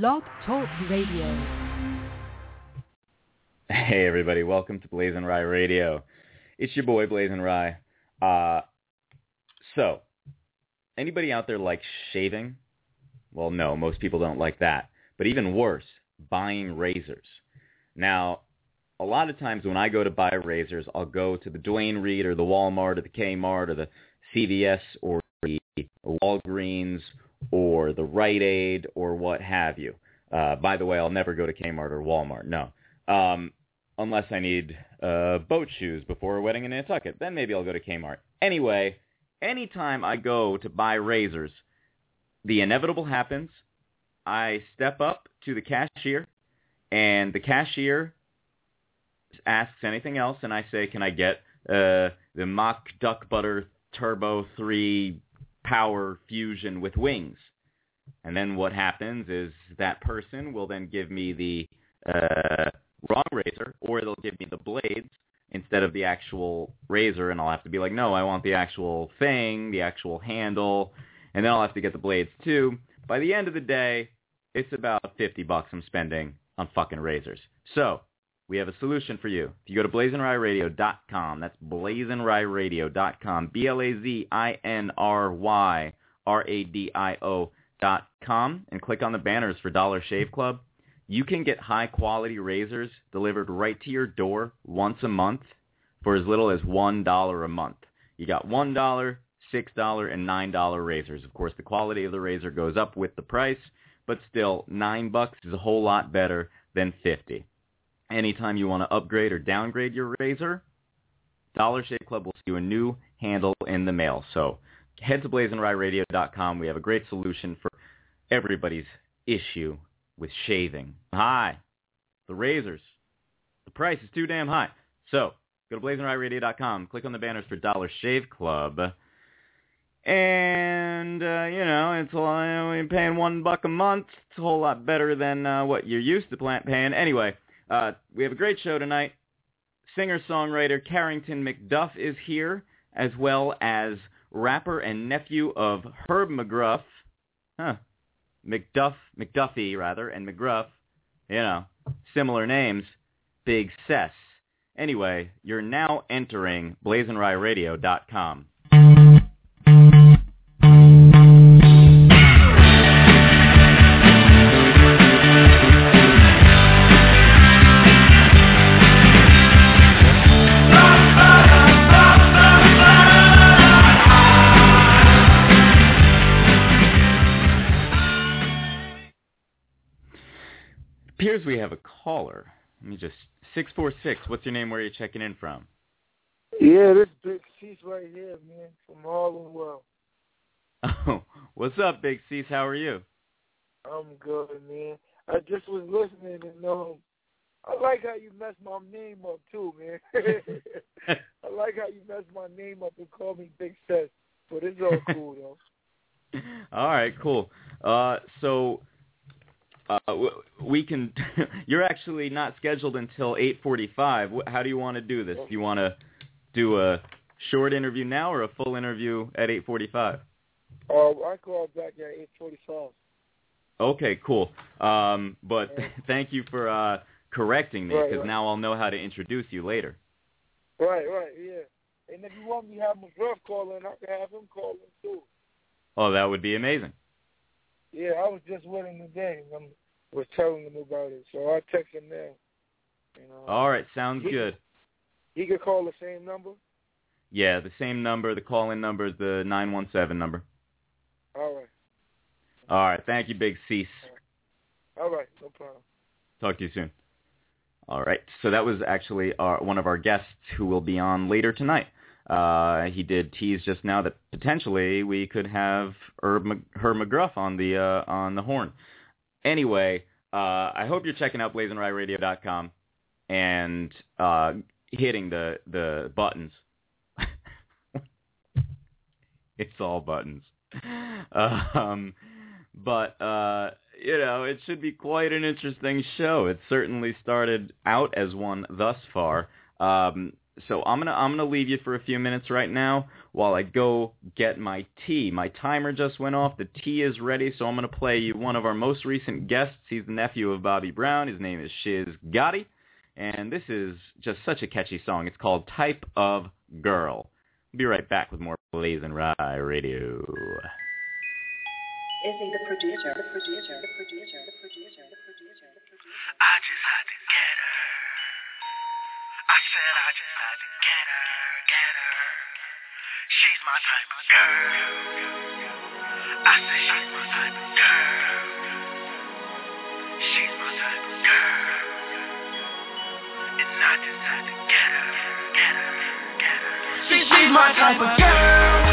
Blog Talk Radio. Hey everybody, welcome to BlazinRy Radio. It's your boy BlazinRy. Uh, so, anybody out there like shaving? Well, no, most people don't like that. But even worse, buying razors. Now, a lot of times when I go to buy razors, I'll go to the Duane Reade or the Walmart or the Kmart or the CVS or the Walgreens or the Rite Aid or what have you. Uh, by the way, I'll never go to Kmart or Walmart. No. Um, unless I need uh, boat shoes before a wedding in Nantucket. Then maybe I'll go to Kmart. Anyway, anytime I go to buy razors, the inevitable happens. I step up to the cashier, and the cashier asks anything else, and I say, can I get uh, the Mach Duck Butter Turbo 3 Power Fusion with wings? And then what happens is that person will then give me the uh, wrong razor, or they'll give me the blades instead of the actual razor, and I'll have to be like, no, I want the actual thing, the actual handle, and then I'll have to get the blades too. By the end of the day, it's about 50 bucks I'm spending on fucking razors. So, we have a solution for you. If you go to blazinryradio.com, that's blazinryradio.com, B-L-A-Z-I-N-R-Y-R-A-D-I-O dot com, and click on the banners for Dollar Shave Club. You can get high-quality razors delivered right to your door once a month for as little as $1 a month. You got $1, $6, and $9 razors. Of course, the quality of the razor goes up with the price, but still, 9 bucks is a whole lot better than 50 anytime you want to upgrade or downgrade your razor, Dollar Shave Club will send you a new handle in the mail. So head to blazinryradio.com. We have a great solution for everybody's issue with shaving. Hi, the razors. The price is too damn high. So go to blazinryradio.com, click on the banners for Dollar Shave Club. And, uh, you know, it's you're paying one buck a month. It's a whole lot better than uh, what you're used to plant paying. Anyway, uh, we have a great show tonight. Singer-songwriter Carrington McDuff is here, as well as rapper and nephew of Herb McGruff. Huh. McDuff, MacDuffie, rather, and McGruff. You know, similar names. Big Cess. Anyway, you're now entering blazinryradio.com. appears we have a caller. Let me just six four six. What's your name? Where are you checking in from? Yeah, this Big Ces right here, man, from Harlem World. Oh, what's up, Big Ces? How are you? I'm good, man. I just was listening and um, I like how you messed my name up too, man. I like how you messed my name up and called me Big Seth, but it's all cool though. all right, cool. Uh, so uh, we can. you're actually not scheduled until 8:45. How do you want to do this? Do you want to do a short interview now or a full interview at 8:45? Oh, uh, I call back at 8:45. Okay, cool. Um, but thank you for uh, correcting me because right, right. now I'll know how to introduce you later. Right, right, yeah. And if you want me to have McGruff call in, I can have him call in too. Oh, that would be amazing. Yeah, I was just with him today. I was telling him about it, so I'll text him now. You uh, know, All right, sounds he, good. He could call the same number. Yeah, the same number. The call-in number is the 917 number. All right. All right, thank you, Big Ces. All right, no problem. Talk to you soon. All right, so that was actually our, one of our guests who will be on later tonight. Uh, he did tease just now that potentially we could have Herb, Herb McGruff on the uh, on the horn. Anyway, uh, I hope you're checking out blazinryradio.com and uh, hitting the the buttons. it's all buttons. Um, but uh, you know, it should be quite an interesting show. It certainly started out as one thus far. Um, so I'm gonna I'm gonna leave you for a few minutes right now while I go get my tea. My timer just went off. The tea is ready, so I'm gonna play you one of our most recent guests. He's the nephew of Bobby Brown. His name is Shiz Gotti, and this is just such a catchy song. It's called Type of Girl. Be right back with more BlazinRy Radio. Izzy the producer, the producer, the producer, the producer, the producer, the producer. I just had to get her. I said I just had to get her, get her. She's my type of girl. I said she's my type of girl. She's my type of girl. And I just had to get her, get her, get her. She's, my type of girl.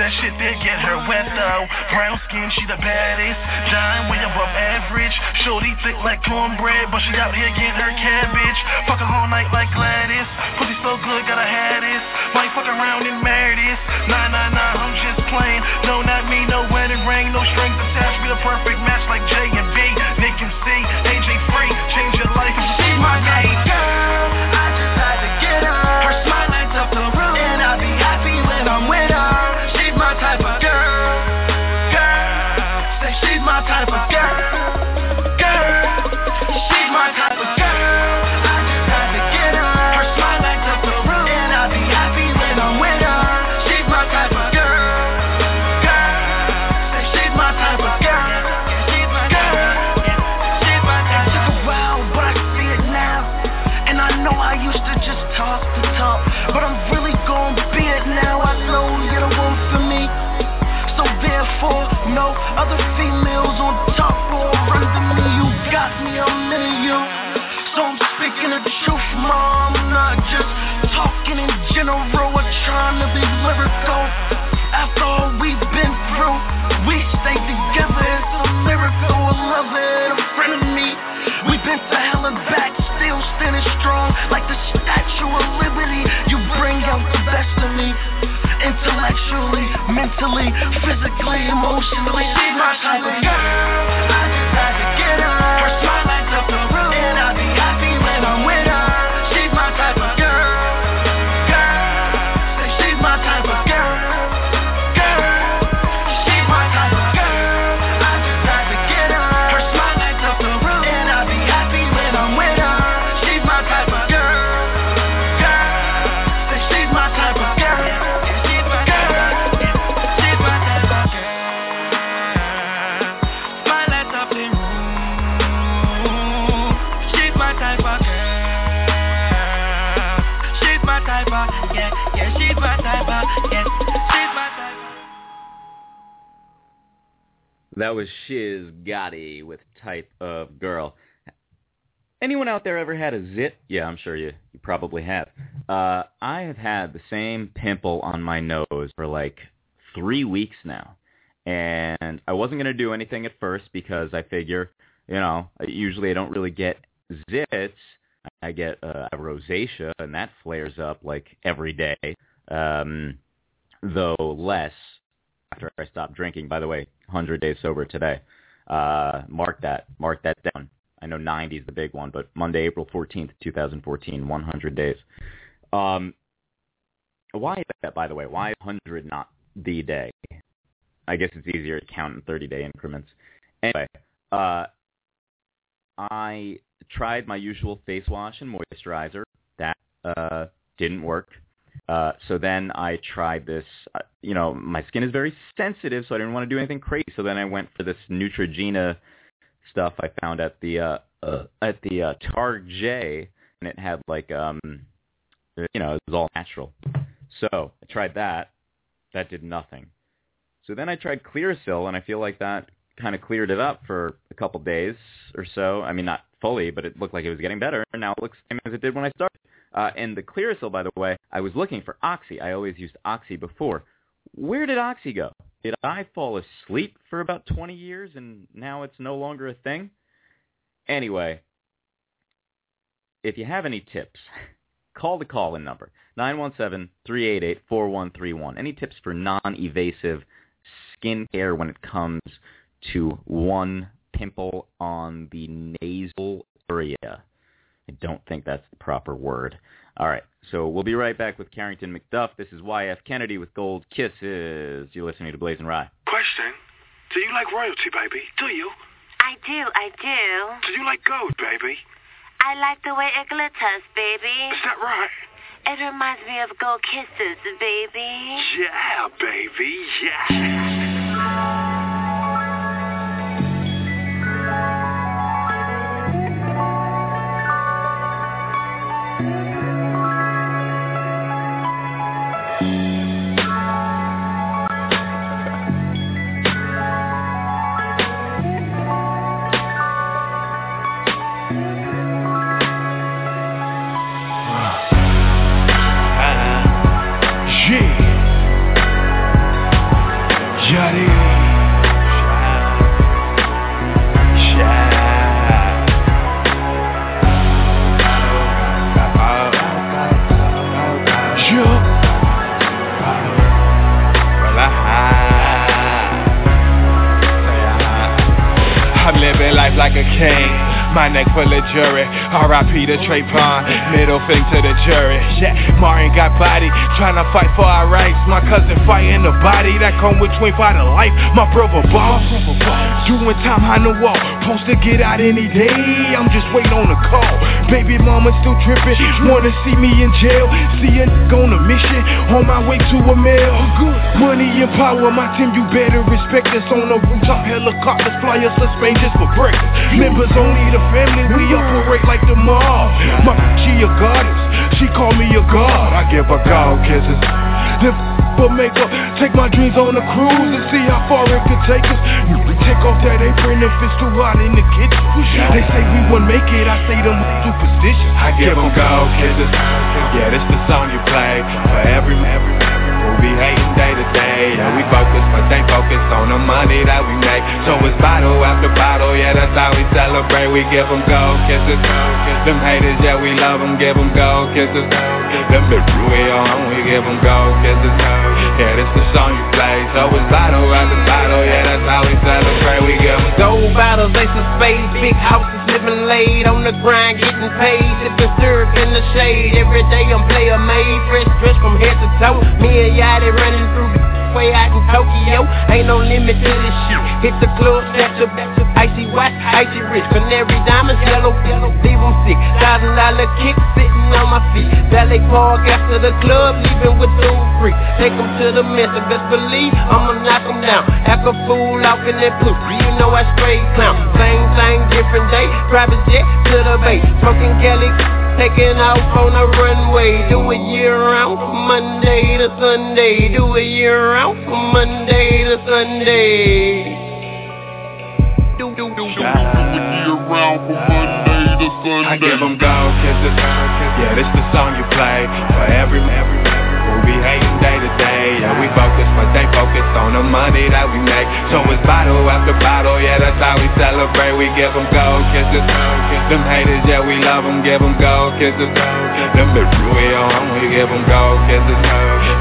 that shit did get her wet though. Brown skin, she the baddest. John way above average. Shorty thick like cornbread, but she out here getting her cabbage. Fuck her whole night like Gladys. Pussy so good, gotta have this. Might fuck around and marry this. Nah, nah, nah. That was Shiz Gotti with Type of Girl. Anyone out there ever had a zit? Yeah, I'm sure you, you probably have. Uh, I have had the same pimple on my nose for like three weeks now. And I wasn't going to do anything at first because I figure, you know, usually I don't really get zits. I get uh, rosacea, and that flares up like every day, um, though less after I stop drinking. By the way, 100 days sober today. Uh, mark that. Mark that down. I know 90 is the big one, but Monday, April 14th, 2014, 100 days. Um, why is that, by the way? Why 100 not the day? I guess it's easier to count in 30-day increments. Anyway, uh, I tried my usual face wash and moisturizer. That uh, didn't work. Uh, so then I tried this. Uh, you know, my skin is very sensitive, so I didn't want to do anything crazy. So then I went for this Neutrogena stuff I found at the uh, uh, at the uh, Target, and it had like um, you know, it was all natural. So I tried that. That did nothing. So then I tried Clearasil, and I feel like that kind of cleared it up for a couple days or so. I mean, not fully, but it looked like it was getting better. And now it looks the same as it did when I started. Uh, and the Clearasil, by the way, I was looking for Oxy. I always used Oxy before. Where did Oxy go? Did I fall asleep for about 20 years and now it's no longer a thing? Anyway, if you have any tips, call the call-in number, 917-388-4131. Any tips for non-evasive skin care when it comes to one pimple on the nasal area? I don't think that's the proper word. All right, so we'll be right back with Carrington McDuff. This is YF Kennedy with Gold Kisses. You're listening to BlazinRy. Question. Do you like royalty, baby? Do you? I do, I do. Do you like gold, baby? I like the way it glitters, baby. Is that right? It reminds me of gold kisses, baby. Yeah, baby, yeah. Like a king. My neck full of jury. R.I.P. to Trayvon. Middle finger to the jury. Yeah, Martin got body. Trying to fight for our rights. My cousin fighting the body that come with 25 to life. My brother boss. Doing time on the wall. Supposed to get out any day. I'm just waiting on the call. Baby mama still tripping. Wanna see me in jail. See a n- on a mission. On my way to a mill. Money and power. My team, you better respect us. On the rooftop helicopters. Fly us to Spain just for breakfast. Members only the family. We operate like the mob. My she a goddess. She call me a god. I give her god kisses. Then but make up, take my dreams on a cruise and see how far it could take us. You can take off that apron if it's too hot in the kitchen. They say we won't make it, I say them superstitions. I give them gold kisses. Yeah, this the song you play for every every movie hating day to day. Yeah, we focus, but they focus on the money that we make. So it's bottle after bottle, yeah, that's how we celebrate. We give them gold kisses. Them haters, yeah, we love them, give them gold kisses. Them bitches we on, we give them gold kisses. Yeah, this the song you play. So it's bottle after bottle, yeah, that's how we celebrate. We give them Gold bottles, ace of spades, big houses, living laid on the grind, getting paid, sipping syrup in the shade. Every day I'm player made, fresh dress from head to toe. Me and Yachty running through the way out in Tokyo. Ain't no limit to this shit. Hit the club, that's a icy watch, icy wrist, canary diamonds, yellow, leave 'em sick. Thousand dollar kick sitting on my feet. Ballet park after the club, leaving with two free. Take 'em to the mental, best believe I'ma knock 'em down. Act a fool off in that blue, you know I straight clown. Same thing, different day. Private jet to the bay, smoking Kelly. Taking off on the runway, do it year round from Monday to Sunday. Do it year round from Monday to Sunday. Do do do do. Year round from Monday to Sunday. I give them gold kisses. Yeah, this the song you play for every every movie hating day to day. We focus, but they focus on the money that we make. So it's bottle after bottle, yeah, that's how we celebrate. We give them gold kisses. Them haters, yeah, we love them, give them gold kisses. Them bitches we on, we give them gold kisses.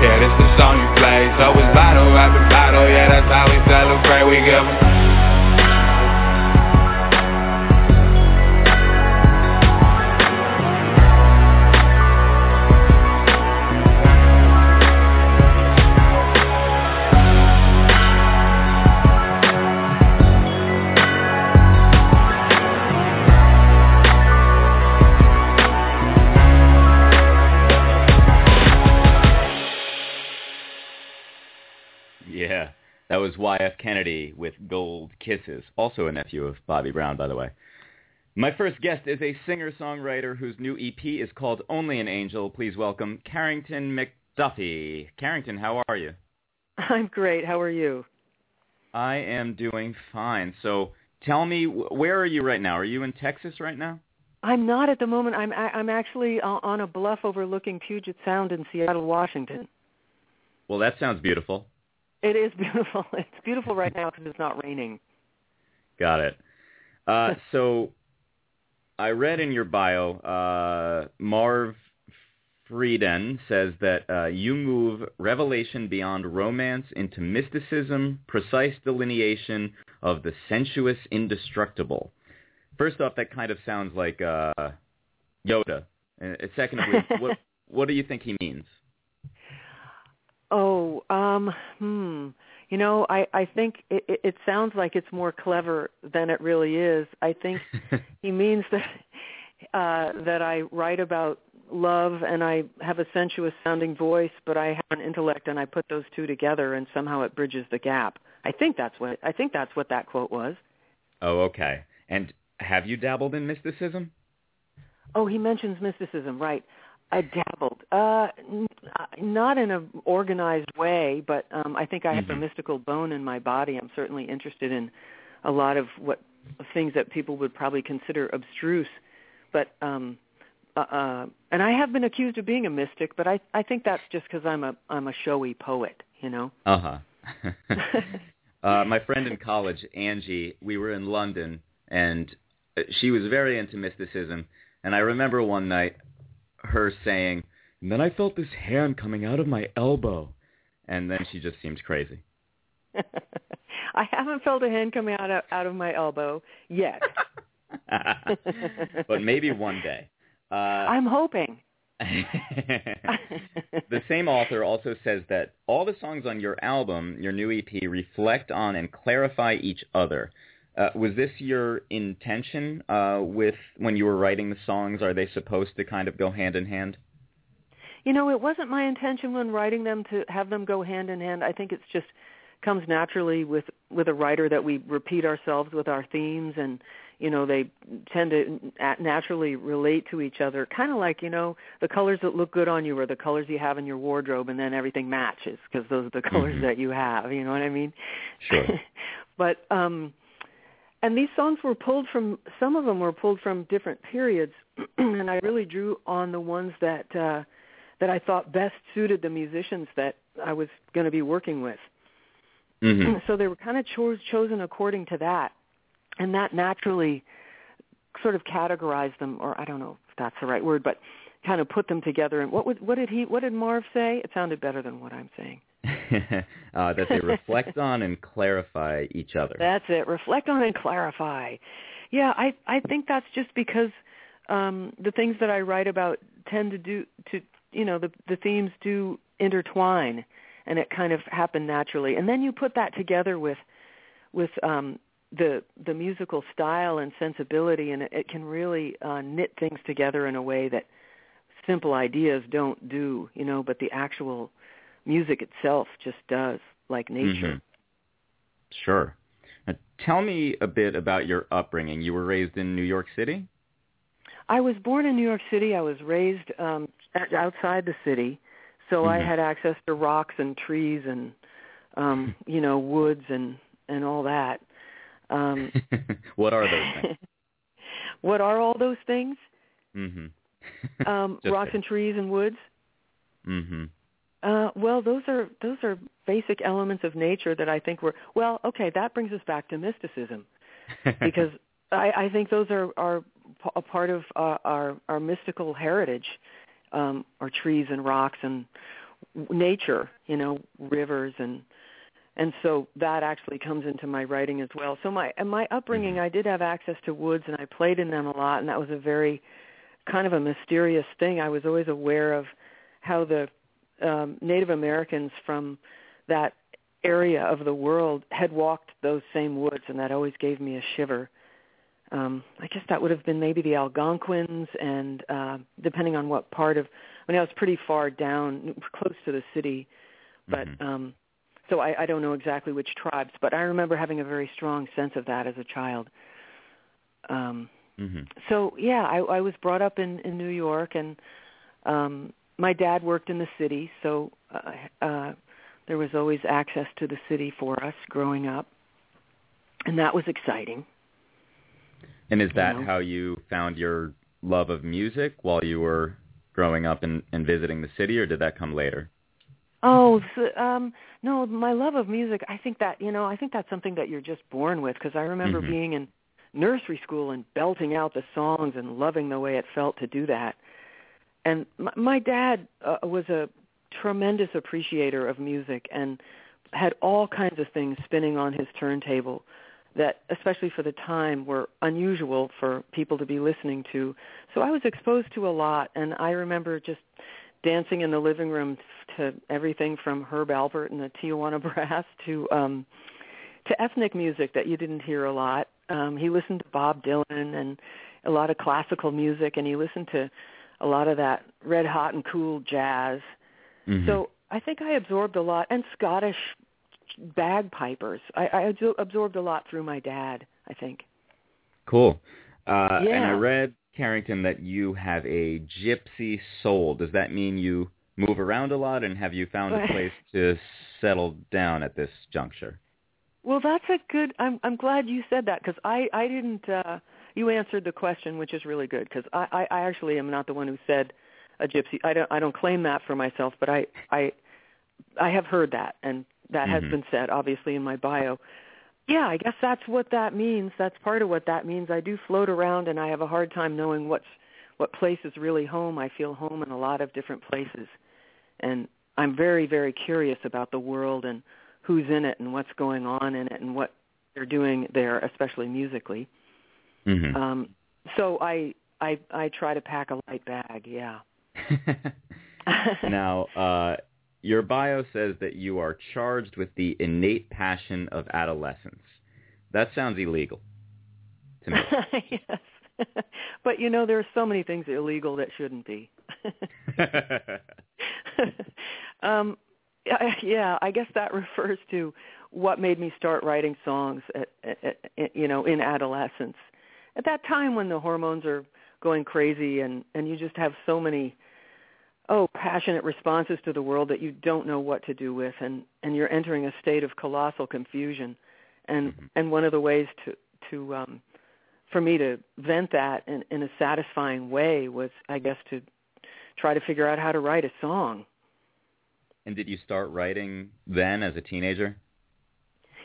Yeah, this the song you play. So it's bottle after bottle, yeah, that's how we Kennedy with Gold Kisses, also a nephew of Bobby Brown, by the way. My first guest is a singer-songwriter whose new EP is called Only an Angel. Please welcome Carrington MacDuffie. Carrington, how are you? I'm great. How are you? I am doing fine. So tell me, where are you right now? Are you in Texas right now? I'm not at the moment. I'm I'm actually uh, on a bluff overlooking Puget Sound in Seattle, Washington. Well, that sounds beautiful. It is beautiful. It's beautiful right now because it's not raining. Got it. Uh, so I read in your bio, uh, Marv Frieden says that uh, you move revelation beyond romance into mysticism, precise delineation of the sensuous indestructible. First off, that kind of sounds like uh, Yoda. And secondly, what what do you think he means? Oh, um, hmm. You know, I I think it, it sounds like it's more clever than it really is. I think he means that uh that I write about love and I have a sensuous sounding voice, but I have an intellect and I put those two together and somehow it bridges the gap. I think that's what I think that's what that quote was. Oh, okay. And have you dabbled in mysticism? Oh, he mentions mysticism, right. I dabbled. Uh, n- uh, not in an organized way, but um, I think I have mm-hmm. a mystical bone in my body. I'm certainly interested in a lot of what things that people would probably consider abstruse. But um, uh, uh, and I have been accused of being a mystic, but I I think that's just because I'm a I'm a showy poet, you know. Uh-huh. uh My friend in college, Angie, we were in London, and she was very into mysticism. And I remember one night her saying, and then I felt this hand coming out of my elbow. And then she just seems crazy. I haven't felt a hand coming out of, out of my elbow yet. but maybe one day. Uh, I'm hoping. the same author also says that all the songs on your album, your new EP, reflect on and clarify each other. Uh, was this your intention uh, with when you were writing the songs? Are they supposed to kind of go hand in hand? You know, it wasn't my intention when writing them to have them go hand in hand. I think it's just comes naturally with with a writer that we repeat ourselves with our themes and you know they tend to naturally relate to each other kind of like you know the colors that look good on you are the colors you have in your wardrobe and then everything matches because those are the colors mm-hmm. that you have you know what i mean sure but um and these songs were pulled from some of them were pulled from different periods. And i really drew on the ones that uh that i thought best suited the musicians that i was going to be working with. Mm-hmm. so they were kind of cho- chosen according to that. And that naturally sort of categorized them or i don't know if that's the right word but kind of put them together. And what would what did he what did marv say? It sounded better than what i'm saying uh, that they reflect on and clarify each other. That's it. Reflect on and clarify. Yeah, I I think that's just because um, the things that I write about tend to do to you know the the themes do intertwine, and it kind of happened naturally. And then you put that together with with um, the the musical style and sensibility, and it, it can really uh, knit things together in a way that simple ideas don't do. You know, but the actual music itself just does, like nature. Mm-hmm. Sure. Now, tell me a bit about your upbringing. You were raised in New York City? I was born in New York City. I was raised um outside the city, so mm-hmm. I had access to rocks and trees and um, you know, woods and and all that. Um What are those things? what are all those things? Mhm. um rocks and trees and woods? Mhm. Uh, well, those are those are basic elements of nature that I think were well. Okay, that brings us back to mysticism, because I, I think those are are a part of uh, our our mystical heritage, um, our trees and rocks and nature. You know, rivers and and so that actually comes into my writing as well. So my and my upbringing, I did have access to woods and I played in them a lot, and that was a very kind of a mysterious thing. I was always aware of how the um, Native Americans from that area of the world had walked those same woods, and that always gave me a shiver. Um, I guess that would have been maybe the Algonquins, and uh, depending on what part of, I mean, I was pretty far down, close to the city, but Mhm. um, so I, I don't know exactly which tribes, but I remember having a very strong sense of that as a child. Um, hmm so yeah, I, I was brought up in in New York, and um, my dad worked in the city, so uh, uh, there was always access to the city for us growing up, and that was exciting. And is that know. how you found your love of music while you were growing up and, and visiting the city, or did that come later? Oh, so, um, no, my love of music. I think that you know, I think that's something that you're just born with. Because I remember Mhm. being in nursery school and belting out the songs and loving the way it felt to do that. And my, my dad uh, was a tremendous appreciator of music and had all kinds of things spinning on his turntable that, especially for the time, were unusual for people to be listening to. So I was exposed to a lot, and I remember just dancing in the living room to everything from Herb Alpert and the Tijuana Brass to um to ethnic music that you didn't hear a lot. Um he listened to Bob Dylan and a lot of classical music and he listened to a lot of that red hot and cool jazz. Mhm. So I think I absorbed a lot and Scottish bagpipers. I, I absor- absorbed a lot through my dad, I think. Cool. Uh, And I read, Carrington, that you have a gypsy soul. Does that mean you move around a lot, and have you found a place to settle down at this juncture? Well, that's a good. I'm I'm glad you said that because I I didn't. uh You answered the question, which is really good because I, I I actually am not the one who said a gypsy. I don't I don't claim that for myself, but I I I have heard that and that has Mhm. been said obviously in my bio. Yeah, I guess that's what that means. That's part of what that means. I do float around and I have a hard time knowing what's what place is really home. I feel home in a lot of different places. And I'm very very curious about the world and who's in it and what's going on in it and what they're doing there, especially musically. Hmm Um, so I I I try to pack a light bag. Yeah. now, uh, your bio says that you are charged with the innate passion of adolescence. That sounds illegal to me. yes. but you know, there are so many things illegal that shouldn't be. um, yeah, I guess that refers to what made me start writing songs at, at, at you know in adolescence. At that time when the hormones are going crazy and and you just have so many oh passionate responses to the world that you don't know what to do with and and you're entering a state of colossal confusion and Mhm. and one of the ways to to um for me to vent that in in a satisfying way was i guess to try to figure out how to write a song and did you start writing then as a teenager?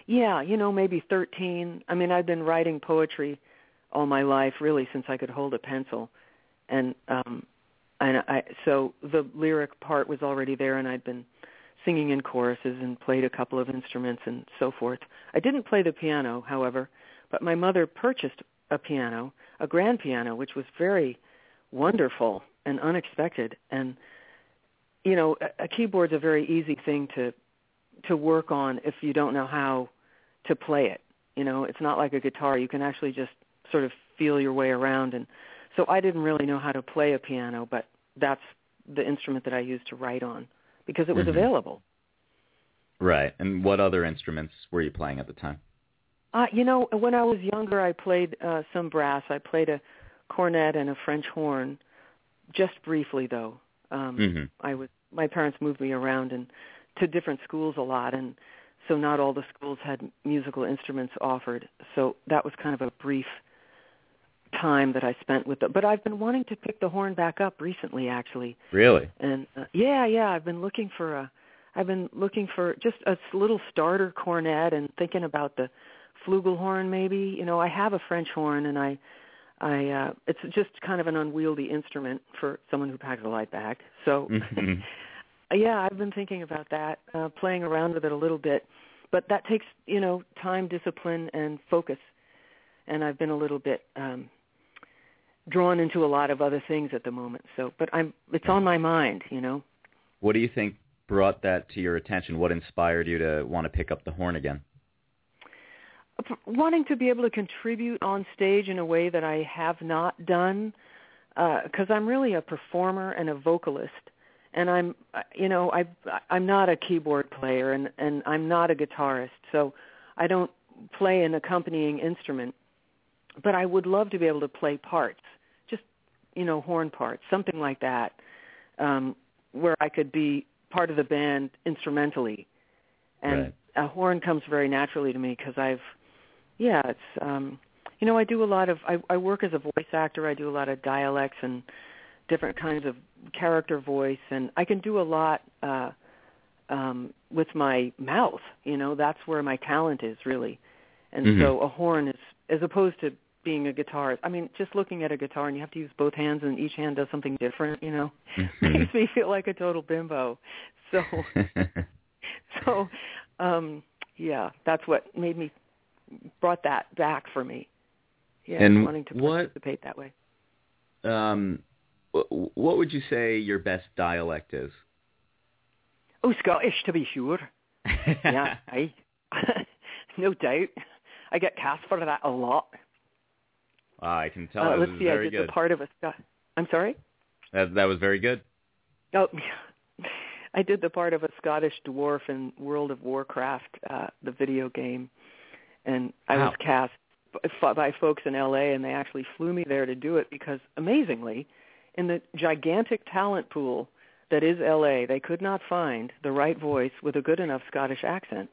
yeah you know maybe 13 i mean i've been writing poetry all my life really since i could hold a pencil and um and i so the lyric part was already there and i'd been singing in choruses and played a couple of instruments and so forth i didn't play the piano however but my mother purchased a piano a grand piano which was very wonderful and unexpected and you know a, a keyboard's a very easy thing to to work on if you don't know how to play it. You know, it's not like a guitar. You can actually just sort of feel your way around and so I didn't really know how to play a piano, but that's the instrument that I used to write on because it was Mhm. available. Right. And what other instruments were you playing at the time? Uh, you know, when I was younger, I played uh, some brass. I played a cornet and a French horn, just briefly though. Um, Mhm. I was my parents moved me around and to different schools a lot, and so not all the schools had musical instruments offered. So that was kind of a brief time that I spent with it. But I've been wanting to pick the horn back up recently, actually. Really? And uh, yeah, yeah, I've been looking for a, I've been looking for just a little starter cornet and thinking about the flugelhorn maybe. You know, I have a French horn and I, I, uh, it's just kind of an unwieldy instrument for someone who packs a light bag. So, Mhm. yeah, I've been thinking about that, uh, playing around with it a little bit, but that takes you know time, discipline, and focus. And I've been a little bit um, drawn into a lot of other things at the moment. So, but I'm it's on my mind, you know. What do you think brought that to your attention? What inspired you to want to pick up the horn again? wanting to be able to contribute on stage in a way that I have not done because I'm really a performer and a vocalist and I'm uh, you know I I'm not a keyboard player and and I'm not a guitarist so I don't play an accompanying instrument but I would love to be able to play parts just you know horn parts something like that um where I could be part of the band instrumentally and Right. a horn comes very naturally to me because I've yeah it's um you know I do a lot of I I work as a voice actor I do a lot of dialects and different kinds of character voice and I can do a lot uh um with my mouth you know that's where my talent is really and Mhm. so a horn is as opposed to being a guitarist. I mean just looking at a guitar and you have to use both hands and each hand does something different you know? Mhm. makes me feel like a total bimbo. So so um yeah that's what made me brought that back for me. Yeah And wanting to what- participate that way. Um, what would you say your best dialect is? oh scottish to be sure. Yeah aye. No doubt. I get cast for that a lot Ah, I can tell. uh, let's see i did good. the part of a scot i'm sorry That that was very good. Oh, I did the part of a Scottish dwarf in World of Warcraft, uh, the video game, and I Wow. was cast by folks in LA, and they actually flew me there to do it because, amazingly, in the gigantic talent pool that is LA, they could not find the right voice with a good enough Scottish accent.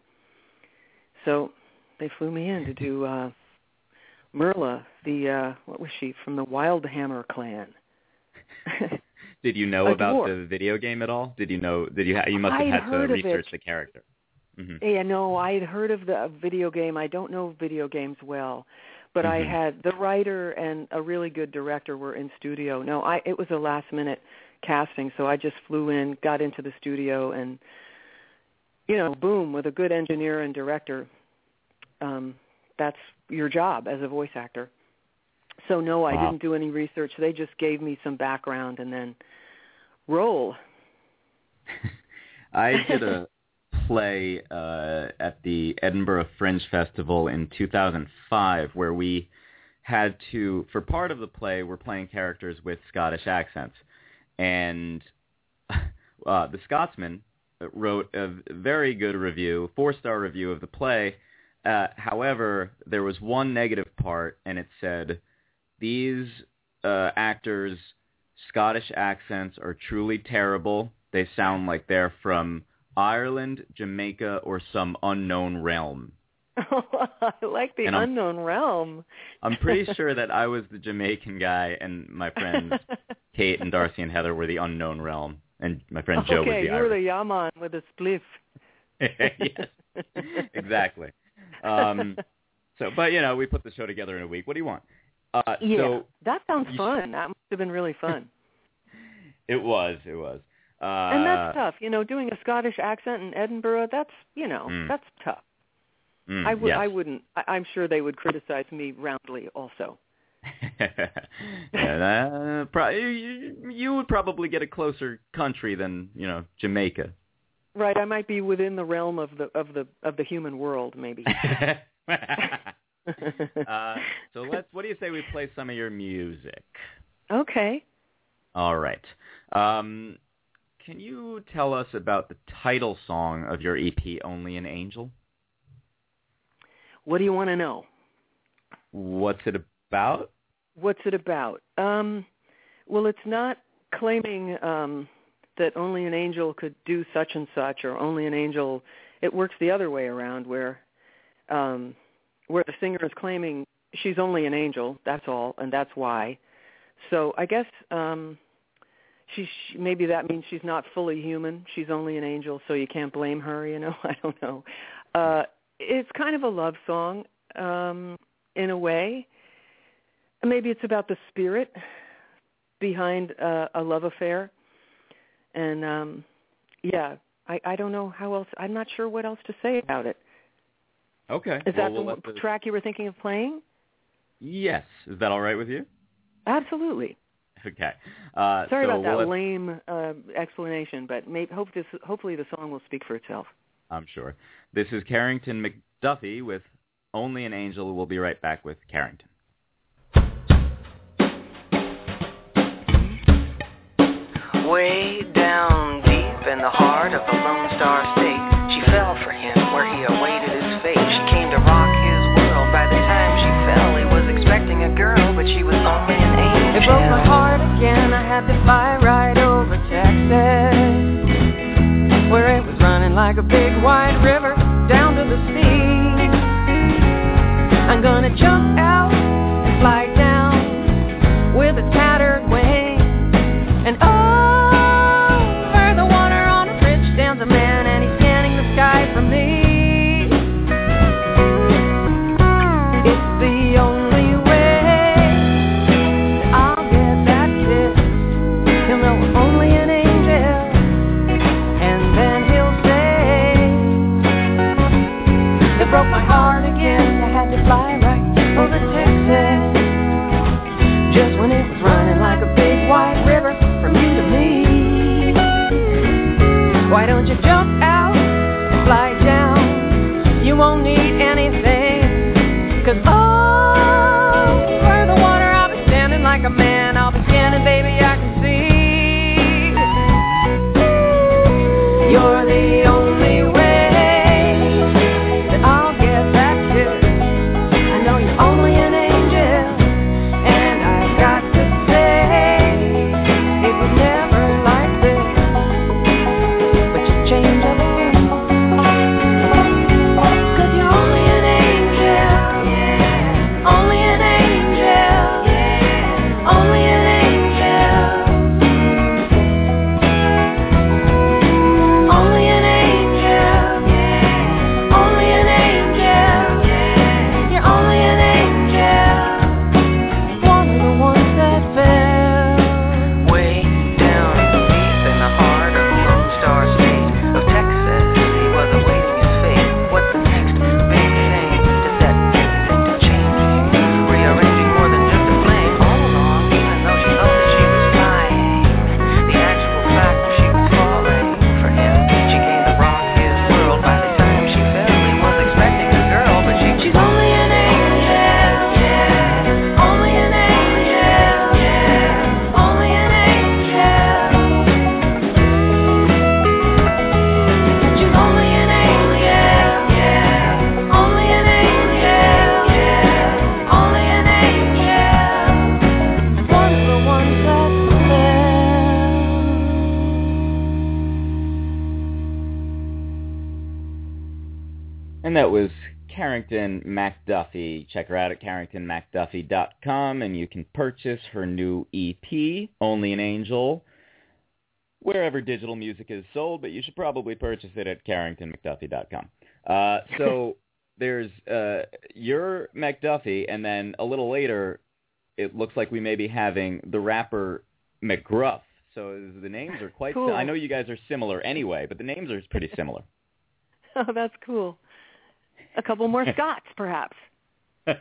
So they flew me in to do uh, Merla, the uh, what was she from the Wildhammer clan? Did you know about dwarf. the video game at all? Did you know? Did you? Ha- you must have I'd had to research the character. hmm Yeah, no, I had heard of the video game. I don't know video games well, but I Mhm. had the writer and a really good director were in studio. No, I it was a last minute casting, so I just flew in, got into the studio, and you know, boom, with a good engineer and director, um, that's your job as a voice actor. So no, I Wow. didn't do any research. They just gave me some background and then roll. I did a play uh, at the Edinburgh Fringe Festival in 2005 where we had to, for part of the play, we're playing characters with Scottish accents. And uh, the Scotsman wrote a very good review, four-star review of the play. Uh, however, there was one negative part, and it said, these uh, actors' Scottish accents are truly terrible. They sound like they're from Ireland, Jamaica, or some unknown realm. I like the And I'm- unknown realm. I'm pretty sure that I was the Jamaican guy, and my friends Kate and Darcy and Heather were the unknown realm, and my friend Joe okay, was the you were the Yaman with a spliff. yes, exactly. Um, so, but you know, we put the show together in a week. What do you want? Uh, yeah, So that sounds fun. That must have been really fun. it was, it was. Uh, and that's tough, you know, doing a Scottish accent in Edinburgh. That's you know, Mm. that's tough. mm, I would, yes. I wouldn't. I, I'm sure they would criticize me roundly, also. yeah, uh, pro- you, you would probably get a closer country than you know Jamaica. Right, I might be within the realm of the of the of the human world, maybe. uh, so let's. What do you say we play some of your music? okay. All right. Um, can you tell us about the title song of your EP, "Only an Angel"? What do you want to know? What's it about? What's it about? Um, well, it's not claiming um, that only an angel could do such and such, or only an angel. It works the other way around, where um, where the singer is claiming she's only an angel. That's all, and that's why. So I guess um, she, she maybe that means she's not fully human. She's only an angel, so you can't blame her. You know, I don't know. Uh, it's kind of a love song um, in a way. Maybe it's about the spirit behind uh, a love affair, and um, yeah, I, I don't know how else. I'm not sure what else to say about it. Okay. Is well, that we'll the let the- track you were thinking of playing? Yes. Is that all right with you? Absolutely. Okay. Uh, Sorry so about that we'll let- lame uh, explanation, but may, hope this, hopefully the song will speak for itself. I'm sure. This is Carrington MacDuffie with Only an Angel. We'll be right back with Carrington. Way down deep in the heart of the Lone Star State, she fell for him where he awaited his fate. She came to rock his world. By the time she fell, he was expecting a girl, but she was only an angel. It broke my heart again. I had to fly right over Texas, where it was running like a big wide river down to the sea. I'm gonna jump out Check her out at carringtonmacduffie.com, and you can purchase her new EP, Only an Angel, wherever digital music is sold, but you should probably purchase it at carringtonmacduffie.com. Uh, so there's uh, your MacDuffie, and then a little later, it looks like we may be having the rapper McGruff. So the names are quite. Cool. I know you guys are similar anyway, but the names are pretty similar. Oh, that's cool. A couple more Scots, perhaps.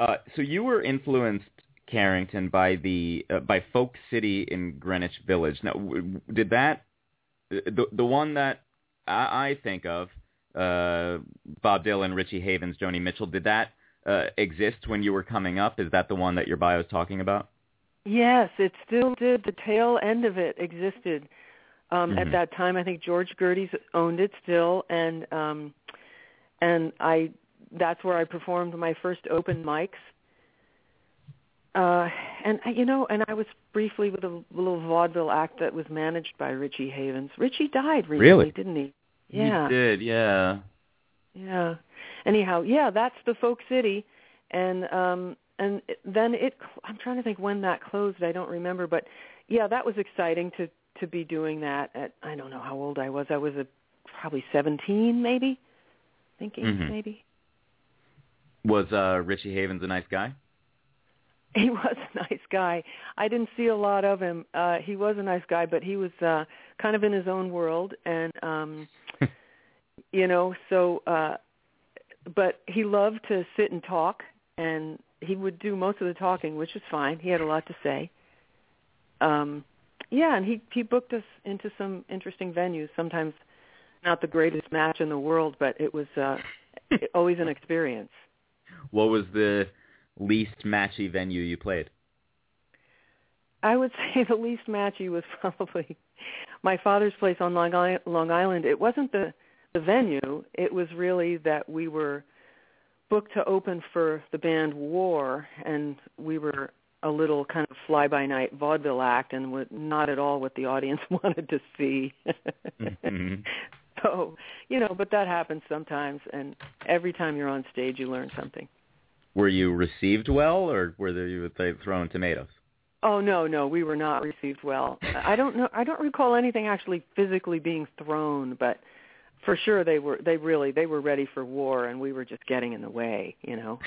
Uh, so you were influenced, Carrington, by the uh, by Folk City in Greenwich Village. Now, w- did that the the one that I, I think of, uh, Bob Dylan, Richie Havens, Joni Mitchell? Did that uh, exist when you were coming up? Is that the one that your bio is talking about? Yes, it still did. The tail end of it existed um, Mhm. at that time. I think George Gerties owned it still, and um, and I that's where I performed my first open mics. Uh, and I- you know, and I was briefly with a little vaudeville act that was managed by Richie Havens. Richie died recently, Really? didn't he? Yeah. You did, yeah. Yeah. anyhow, yeah, that's the Folk City, and um, and then it. I'm trying to think when that closed. I don't remember, but yeah, that was exciting to to be doing that. At I don't know how old I was. I was a, probably 17, maybe. Thinking Mhm. maybe. Was uh, Richie Havens a nice guy? He was a nice guy. I didn't see a lot of him. Uh he was a nice guy, but he was uh kind of in his own world and um you know, so uh but he loved to sit and talk and he would do most of the talking, which is fine. He had a lot to say. Um yeah, and he he booked us into some interesting venues, sometimes not the greatest match in the world, but it was uh always an experience. What was the least matchy venue you played? I would say the least matchy was probably my father's place on Long, I- Long Island. It wasn't the the venue; it was really that we were booked to open for the band War, and we were a little kind of fly-by-night vaudeville act, and not at all what the audience wanted to see. Mhm. so, you know, but that happens sometimes, and every time you're on stage, you learn something. Were you received well, or were they throwing tomatoes? Oh no, no, we were not received well. I don't know. I don't recall anything actually physically being thrown, but for sure they were. They really they were ready for war, and we were just getting in the way. You know.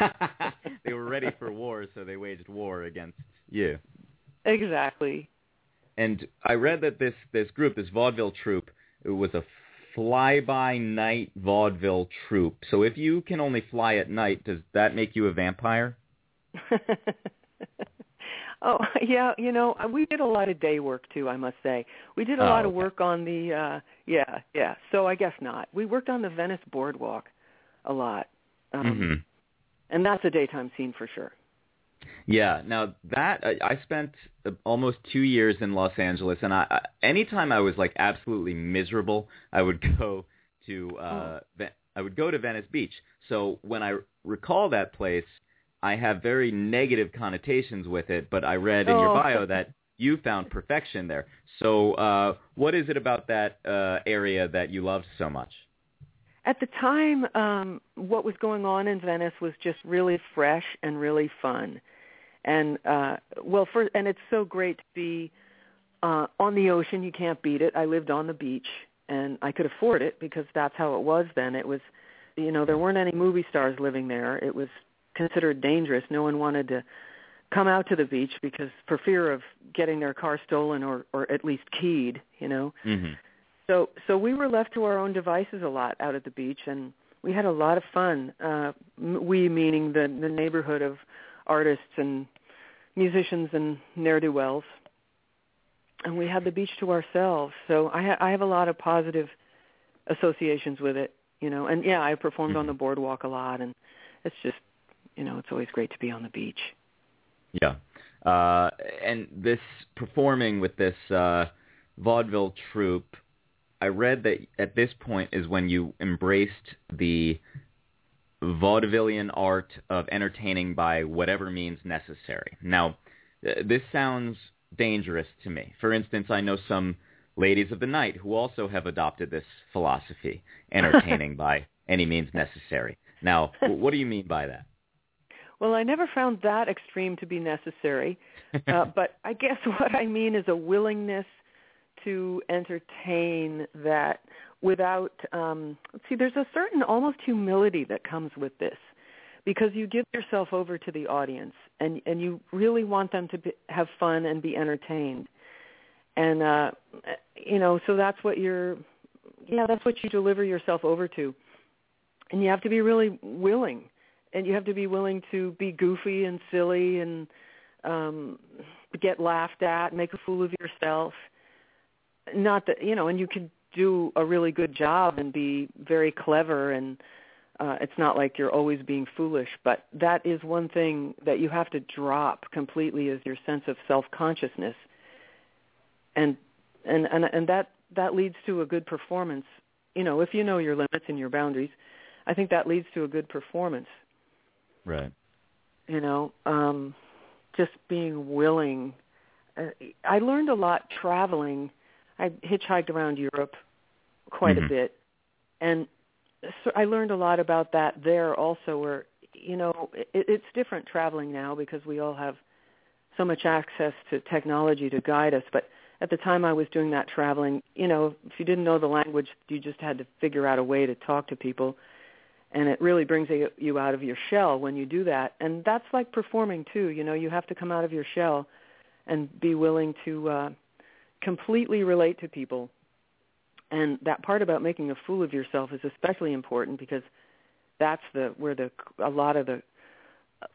they were ready for war, so they waged war against you. Exactly. And I read that this this group, this vaudeville troupe, it was a fly-by-night vaudeville troupe. So if you can only fly at night, does that make you a vampire? oh yeah, you know we did a lot of day work too. I must say we did a Oh, lot of work on the. uh Yeah, yeah. So I guess not. We worked on the Venice boardwalk a lot, um, hmm and that's a daytime scene for sure. Yeah. Now that I, I spent uh, almost two years in Los Angeles, and I, I anytime I was like absolutely miserable, I would go to uh, Ve- I would go to Venice Beach. So when I recall that place, I have very negative connotations with it. But I read in your Oh. bio that you found perfection there. So uh, what is it about that uh, area that you loved so much? At the time, um, what was going on in Venice was just really fresh and really fun. And uh well for and it's so great to be uh on the ocean, you can't beat it. I lived on the beach and I could afford it because that's how it was then. It was you know, there weren't any movie stars living there. It was considered dangerous. No one wanted to come out to the beach because for fear of getting their car stolen or or at least keyed, you know. Mm-hmm. So so we were left to our own devices a lot out at the beach, and we had a lot of fun. Uh, we meaning the the neighborhood of artists and musicians and ne'er do wells, and we had the beach to ourselves. So I ha- I have a lot of positive associations with it, you know. And yeah, I performed on the boardwalk a lot, and it's just you know it's always great to be on the beach. Yeah. Uh, and this performing with this uh, vaudeville troupe, I read that at this point is when you embraced the vaudevillian art of entertaining by whatever means necessary. Now, this sounds dangerous to me. For instance, I know some ladies of the night who also have adopted this philosophy, entertaining by any means necessary. Now, what do you mean by that? Well, I never found that extreme to be necessary, uh, but I guess what I mean is a willingness to entertain that without. Um, see, there's a certain almost humility that comes with this, because you give yourself over to the audience, and and you really want them to be, have fun and be entertained, and uh, you know, so that's what you're. Yeah, that's what you deliver yourself over to, and you have to be really willing and you have to be willing to be goofy and silly and um get laughed at make a fool of yourself not that you know and you can do a really good job and be very clever and uh it's not like you're always being foolish but that is one thing that you have to drop completely is your sense of self consciousness and and and and that that leads to a good performance. You know if you know your limits and your boundaries i think that leads to a good performance. Right. you know um just being willing. Uh, i learned a lot traveling. I hitchhiked around europe quite Mhm. a bit. And so I learned a lot about that there also where you know it, it's different traveling now because we all have so much access to technology to guide us. But at the time I was doing that traveling you know if you didn't know the language you just had to figure out a way to talk to people. And it really brings you out of your shell when you do that. And that's like performing too you know you have to come out of your shell and be willing to uh completely relate to people and that part about making a fool of yourself is especially important because that's the where the a lot of the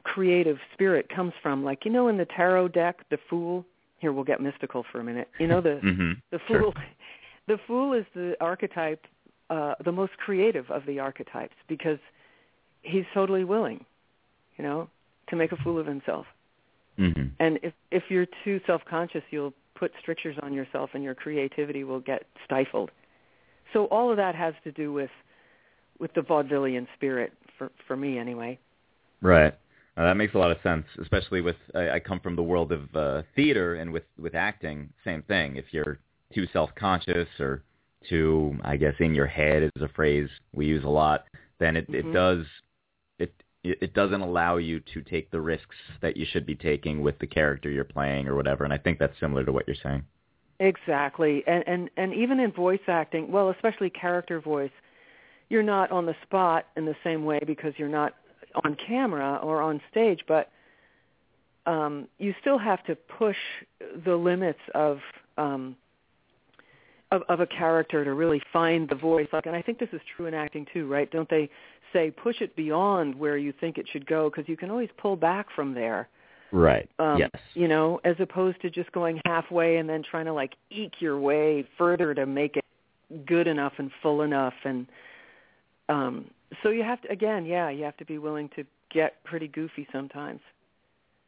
creative spirit comes from like you know in the tarot deck the fool here we'll get mystical for a minute you know the mm-hmm. the fool sure. the fool is the archetype uh the most creative of the archetypes because he's totally willing you know to make a fool of himself mm-hmm. and if if you're too self-conscious you'll put strictures on yourself and your creativity will get stifled so all of that has to do with with the vaudevillian spirit for for me anyway. Right. Uh, that makes a lot of sense, especially with I, I come from the world of uh, theater and with with acting, same thing. If you're too self-conscious or too, I guess, in your head is a phrase we use a lot, then it mm-hmm. it does it it doesn't allow you to take the risks that you should be taking with the character you're playing or whatever. And I think that's similar to what you're saying. Exactly, and and and even in voice acting, well, especially character voice, you're not on the spot in the same way because you're not on camera or on stage, but um, you still have to push the limits of um, of, of a character to really find the voice. Like, and I think this is true in acting too, right? Don't they say push it beyond where you think it should go because you can always pull back from there. Right. Um, yes. You know, as opposed to just going halfway and then trying to like eke your way further to make it good enough and full enough and um so you have to again, yeah, you have to be willing to get pretty goofy sometimes.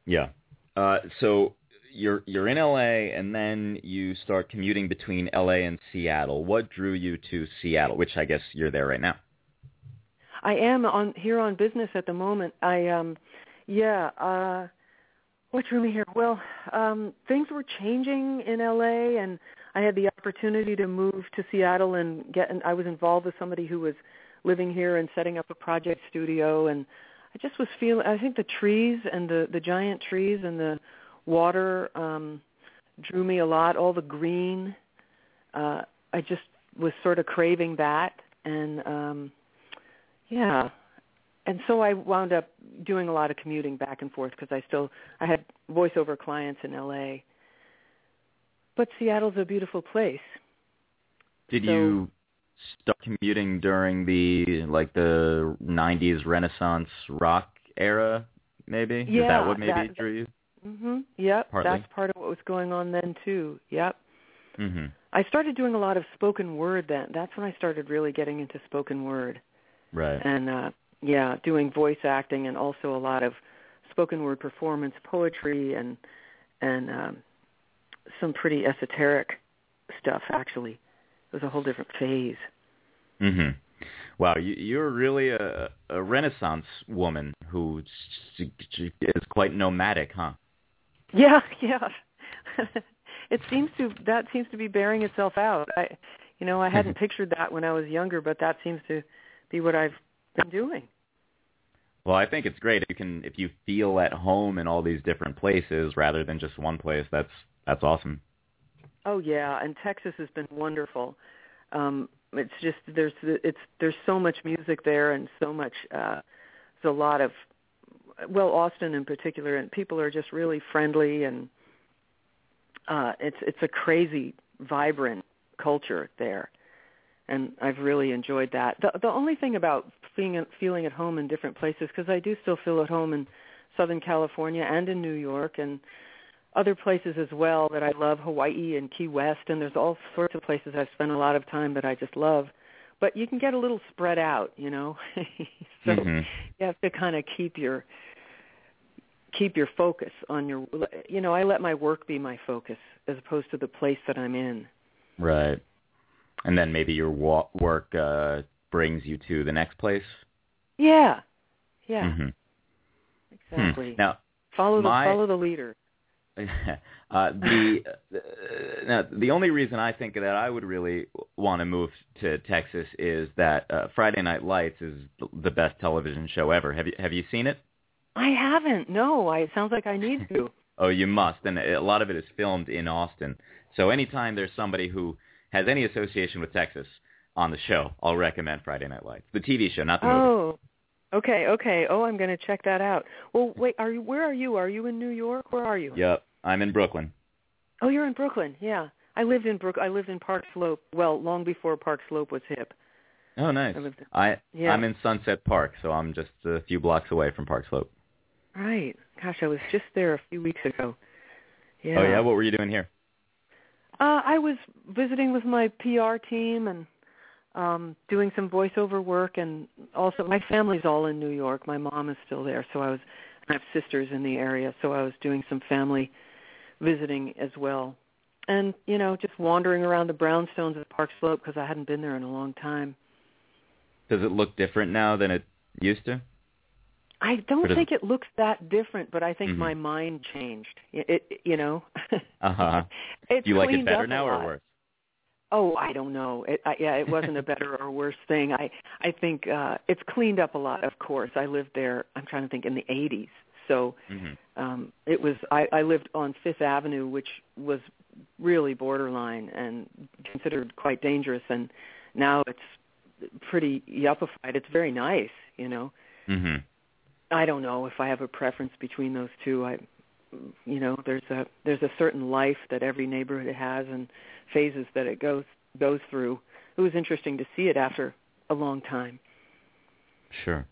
Yeah. Uh so you're you're in LA and then you start commuting between LA and Seattle. What drew you to Seattle, which I guess you're there right now? I am on here on business at the moment. I um yeah, uh what drew me here? Well, um, things were changing in LA, and I had the opportunity to move to Seattle and get. And I was involved with somebody who was living here and setting up a project studio, and I just was feeling. I think the trees and the the giant trees and the water um, drew me a lot. All the green. Uh, I just was sort of craving that, and um, yeah, and so I wound up doing a lot of commuting back and forth because I still I had voiceover clients in LA. But Seattle's a beautiful place. Did so, you start commuting during the like the 90s Renaissance rock era maybe? Yeah, Is that what maybe that, drew you? Mhm. Yep, Partly. that's part of what was going on then too. Yep. Mm-hmm. I started doing a lot of spoken word then. That's when I started really getting into spoken word. Right. And uh yeah, doing voice acting and also a lot of spoken word performance poetry and and um some pretty esoteric stuff actually. It was a whole different phase. Mhm. Wow, you, you're really a, a Renaissance woman who is quite nomadic, huh? Yeah, yeah. it seems to that seems to be bearing itself out. I, you know, I hadn't pictured that when I was younger, but that seems to be what I've been doing. Well, I think it's great if you can if you feel at home in all these different places rather than just one place. That's that's awesome. Oh yeah, and Texas has been wonderful. Um it's just there's it's there's so much music there and so much uh there's a lot of well Austin in particular and people are just really friendly and uh it's it's a crazy vibrant culture there and I've really enjoyed that. The the only thing about feeling feeling at home in different places because I do still feel at home in Southern California and in New York and other places as well that I love, Hawaii and Key West, and there's all sorts of places I've spent a lot of time that I just love. But you can get a little spread out, you know. so mm-hmm. you have to kind of keep your keep your focus on your you know, I let my work be my focus as opposed to the place that I'm in. Right. And then maybe your wa- work uh brings you to the next place. Yeah. Yeah. Mm-hmm. Exactly. Hmm. Now, follow the my, follow the leader. uh, the uh, now the only reason I think that I would really want to move to Texas is that uh, Friday Night Lights is th- the best television show ever. Have you have you seen it? I haven't. No, I, it sounds like I need to. Oh, you must. And a lot of it is filmed in Austin. So anytime there's somebody who has any association with Texas on the show, I'll recommend Friday Night Lights, the TV show, not the movie. Oh, okay, okay. Oh, I'm going to check that out. Well, wait, are you? Where are you? Are you in New York? Where are you? Yep, I'm in Brooklyn. Oh, you're in Brooklyn. Yeah, I lived in Brook. I lived in Park Slope. Well, long before Park Slope was hip. Oh, nice. I lived in- I Yeah. I'm in Sunset Park, so I'm just a few blocks away from Park Slope. Right. Gosh, I was just there a few weeks ago. Oh, yeah. Oh yeah, what were you doing here? Uh, I was visiting with my PR team and um doing some voiceover work and also my family's all in New York. My mom is still there, so I was I have sisters in the area, so I was doing some family visiting as well. And, you know, just wandering around the brownstones of Park Slope because I hadn't been there in a long time. Does it look different now than it used to? I don't think it looks that different, but I think Mhm. my mind changed. It, it you know. Uh huh. It's Do you like it better now or worse? Oh, I don't know. It, I, yeah, it wasn't a better or worse thing. I I think uh it's cleaned up a lot. Of course, I lived there. I'm trying to think in the 80s, so hmm um it was. I, I lived on Fifth Avenue, which was really borderline and considered quite dangerous. And now it's pretty yuppified. It's very nice, you know. hmm I don't know if I have a preference between those two. I, you know, there's a there's a certain life that every neighborhood has and phases that it goes goes through. It was interesting to see it after a long time. Sure.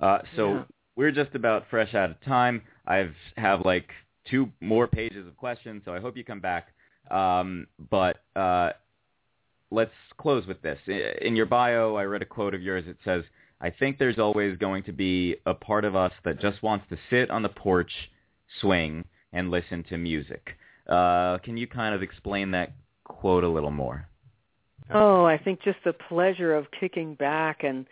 Uh, so Yeah. we're just about fresh out of time. I've have like two more pages of questions, so I hope you come back. Um, but uh, let's close with this. In your bio, I read a quote of yours. It says, "I think there's always going to be a part of us that just wants to sit on the porch, swing, and listen to music." Uh, can you kind of explain that quote a little more? Oh, I think just the pleasure of kicking back and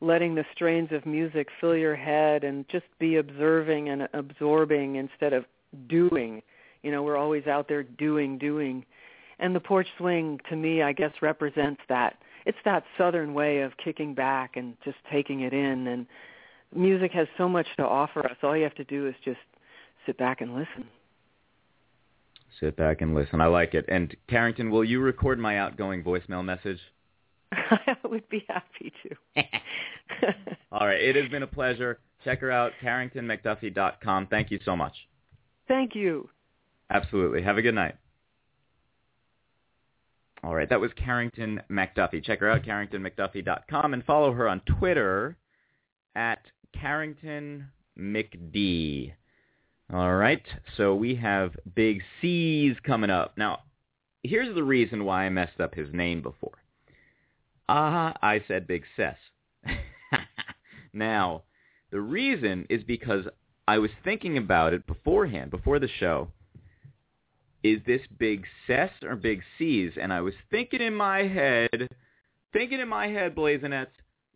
letting the strains of music fill your head and just be observing and absorbing instead of doing. You know, we're always out there doing, doing. And the porch swing to me I guess represents that. It's that southern way of kicking back and just taking it in and music has so much to offer us. All you have to do is just sit back and listen. Sit back and listen. I like it. And Carrington, will you record my outgoing voicemail message? I would be happy to. All right. It has been a pleasure. Check her out, carringtonmacduffie.com. Thank you so much. Thank you. Absolutely. Have a good night. All right. That was Carrington MacDuffie. Check her out, carringtonmacduffie.com, and follow her on Twitter at Carrington McD. All right. So we have Big Ces coming up. Now, here's the reason why I messed up his name before. Ah, I said Big Cess. now, the reason is because I was thinking about it beforehand, before the show. Is this Big Cess or Big C's? And I was thinking in my head, thinking in my head, Blazonettes,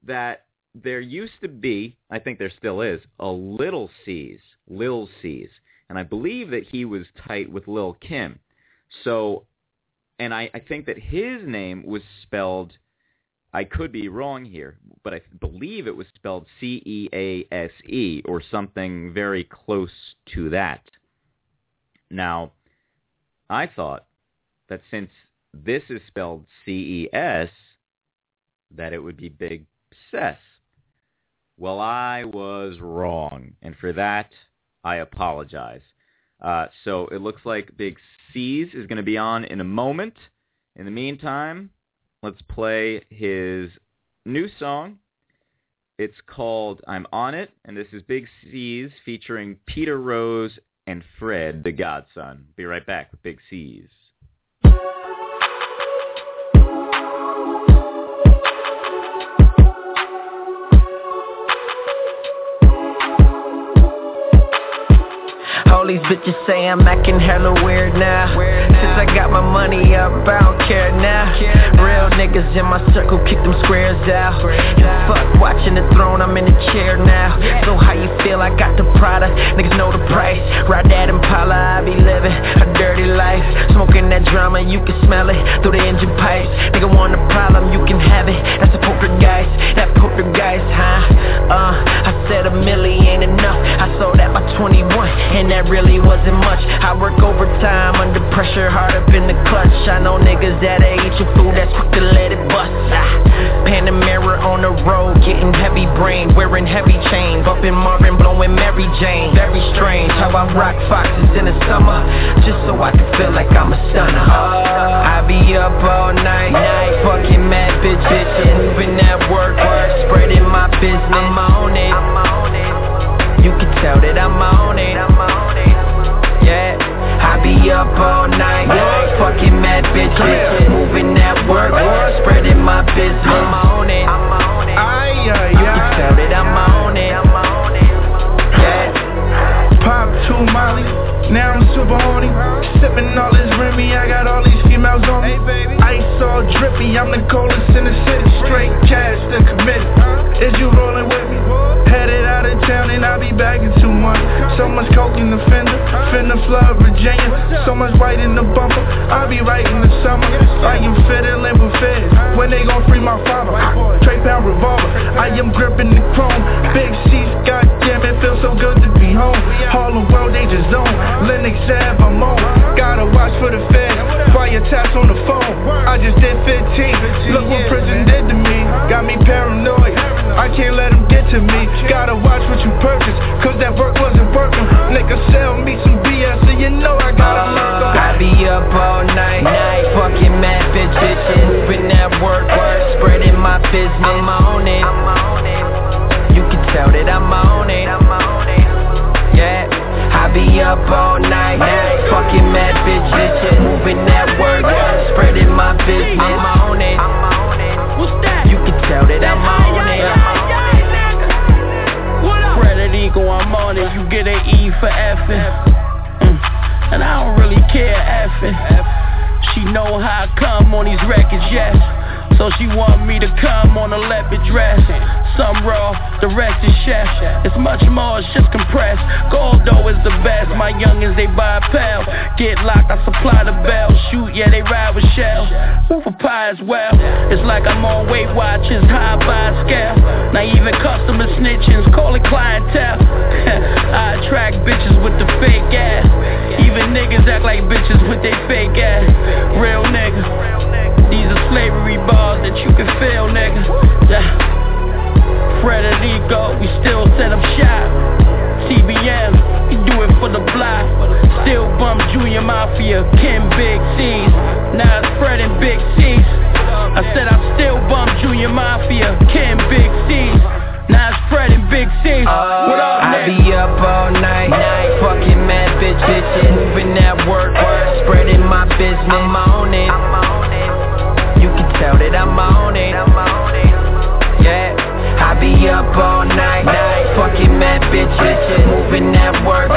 that there used to be, I think there still is, a Little C's, Lil Cease. And I believe that he was tight with Lil Kim. So, and I, I think that his name was spelled I could be wrong here, but I believe it was spelled C-E-A-S-E or something very close to that. Now, I thought that since this is spelled C-E-S, that it would be Big Cess. Well, I was wrong, and for that, I apologize. Uh, so it looks like Big Ces is going to be on in a moment. In the meantime, let's play his new song. It's called I'm On It, and this is Big Ces featuring Peter Rose and Fred the Godson. Be right back with Big Ces. All these bitches say I'm acting hella weird now. Since I got my money up, I don't care now. Real niggas in my circle kick them squares out. And fuck watching the throne, I'm in the chair now. So how you feel? I got the Prada, niggas know the price. Ride that Impala, I be living a dirty life. Smoking that drama, you can smell it through the engine pipes. Nigga want a problem, you can have it. That's a poker guys, that poker guys, huh? Uh, I said a million ain't enough. I saw that by 21, and that really wasn't much. I work overtime under pressure, hard up in the clutch. I know niggas that'll eat your food, that's quick to let it bust. Ah, Panamera on the road, getting heavy brain, wearing heavy chain, bumping Marvin, blowing Mary Jane. Very strange how I rock foxes in the summer, just so I can feel like I'm a stunner. I be up all night, night, fucking mad bitches, moving that work, work, spreading my business. I'm on it. You can tell that I'm on it. Yeah, I be up all night, fucking mad bitches, moving that work, spreading my business. I'm on it. You can tell that I'm on it. Yeah. Pop two Molly, now I'm super horny. Sipping all this Remy, I got all these females on me. Ice all drippy, I'm the coldest in the city. Straight cash to committed. Is you rolling with me? Headed out of town and I'll be back in two months. So much coke in the fender, finna flood Virginia. So much white in the bumper, I'll be right in the summer. I am fiddling with feds when they gon' free my father. Trey pound revolver, I am gripping the chrome. Big Ces, goddamn it, feels so good to be home. Harlem World Danger Zone, Lenox Ave, I'm on. Gotta watch for the feds, fire taps on the phone. I just did 15, look what prison did to me. Got me paranoid, I can't let them get to me. Gotta watch what you purchase, cause that work wasn't working. Nigga sell me some BS, and you know I gotta uh, learn. I be up all night, night, fucking mad bitches, moving that work, work, spreading my business. I'm on it. You can tell that I'm on it. Yeah, I be up all night, night, fucking mad bitches, moving that work, spreading my business. I'm on it. You can tell that I'm on it. Frederico, I'm on it. You get an E for effing. Mm. And I don't really care effing. She know how I come on these records, yes. So she want me to come on a leopard dress. Some raw, the rest is chef. It's much more, it's just compressed. Gold though is the best. My youngins they buy a pal. Get locked, I supply the bell. Shoot, yeah they ride with shell. Move a pie as well. It's like I'm on Weight Watchers, high by scale. Now even customer snitchings, call it clientele. I attract bitches with the fake ass. Even niggas act like bitches with they fake ass. Real nigga. These slavery bars that you can feel, nigga. Yeah. Frederico, we still set up shop. CBM, we do it for the block. Still bump Junior Mafia, Kim Big C's. Now it's Fred and Big Ces. I said I still bump Junior Mafia, Kim Big C's. Now it's Fred and Big Ces. What up, I be up all night, night, fucking mad bitches, moving that work, work, spreading my business. I'm on it. Yeah, I be up all night, night, fucking mad bitches, moving that work,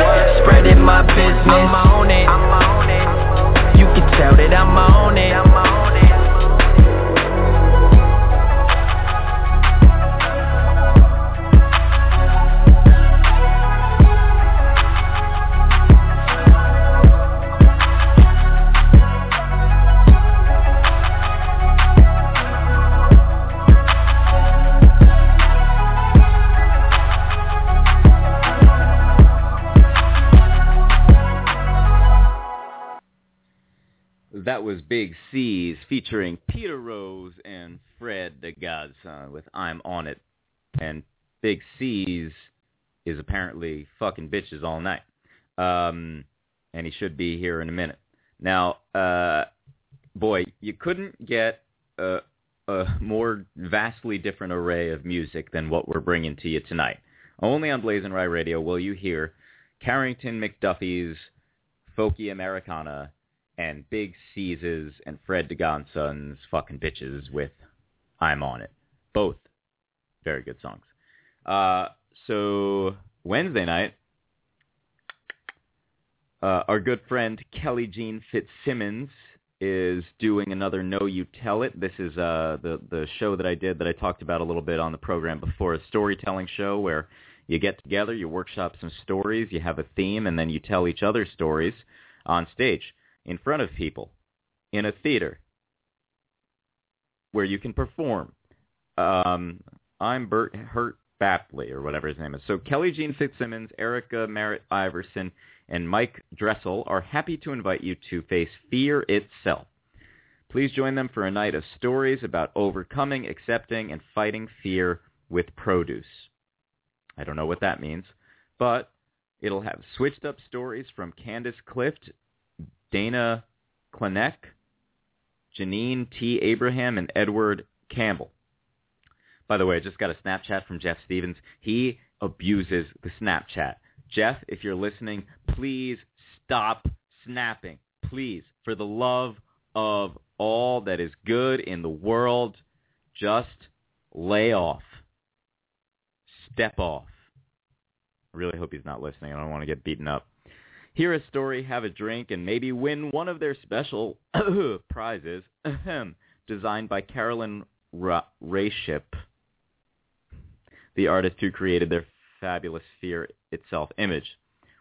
featuring Peter Rose and Fred the Godson with I'm On It. And Big Ces is apparently fucking bitches all night. Um, and he should be here in a minute. Now, uh, boy, you couldn't get a, a more vastly different array of music than what we're bringing to you tonight. Only on BlazinRy Radio will you hear Carrington MacDuffie's Folky Americana and Big Ces and Fred the Godson's fucking bitches with I'm on it. Both very good songs. Uh, so Wednesday night, uh, our good friend Kelly Jean Fitzsimmons is doing another No You Tell It. This is uh, the the show that I did that I talked about a little bit on the program before, a storytelling show where you get together, you workshop some stories, you have a theme, and then you tell each other stories on stage in front of people in a theater where you can perform. Um, I'm Bert Hurt Bapley or whatever his name is. So Kelly Jean Fitzsimmons, Erica Merritt Iverson, and Mike Dressel are happy to invite you to face fear itself. Please join them for a night of stories about overcoming, accepting, and fighting fear with produce. I don't know what that means, but it'll have switched up stories from Candace Clift, Dana Klenek, Janine T. Abraham, and Edward Campbell. By the way, I just got a Snapchat from Jeff Stevens. He abuses the Snapchat. Jeff, if you're listening, please stop snapping. Please, for the love of all that is good in the world, just lay off. Step off. I really hope he's not listening. I don't want to get beaten up. Hear a story, have a drink, and maybe win one of their special prizes designed by Carolyn Ra- Rayship, the artist who created their fabulous Fear Itself image,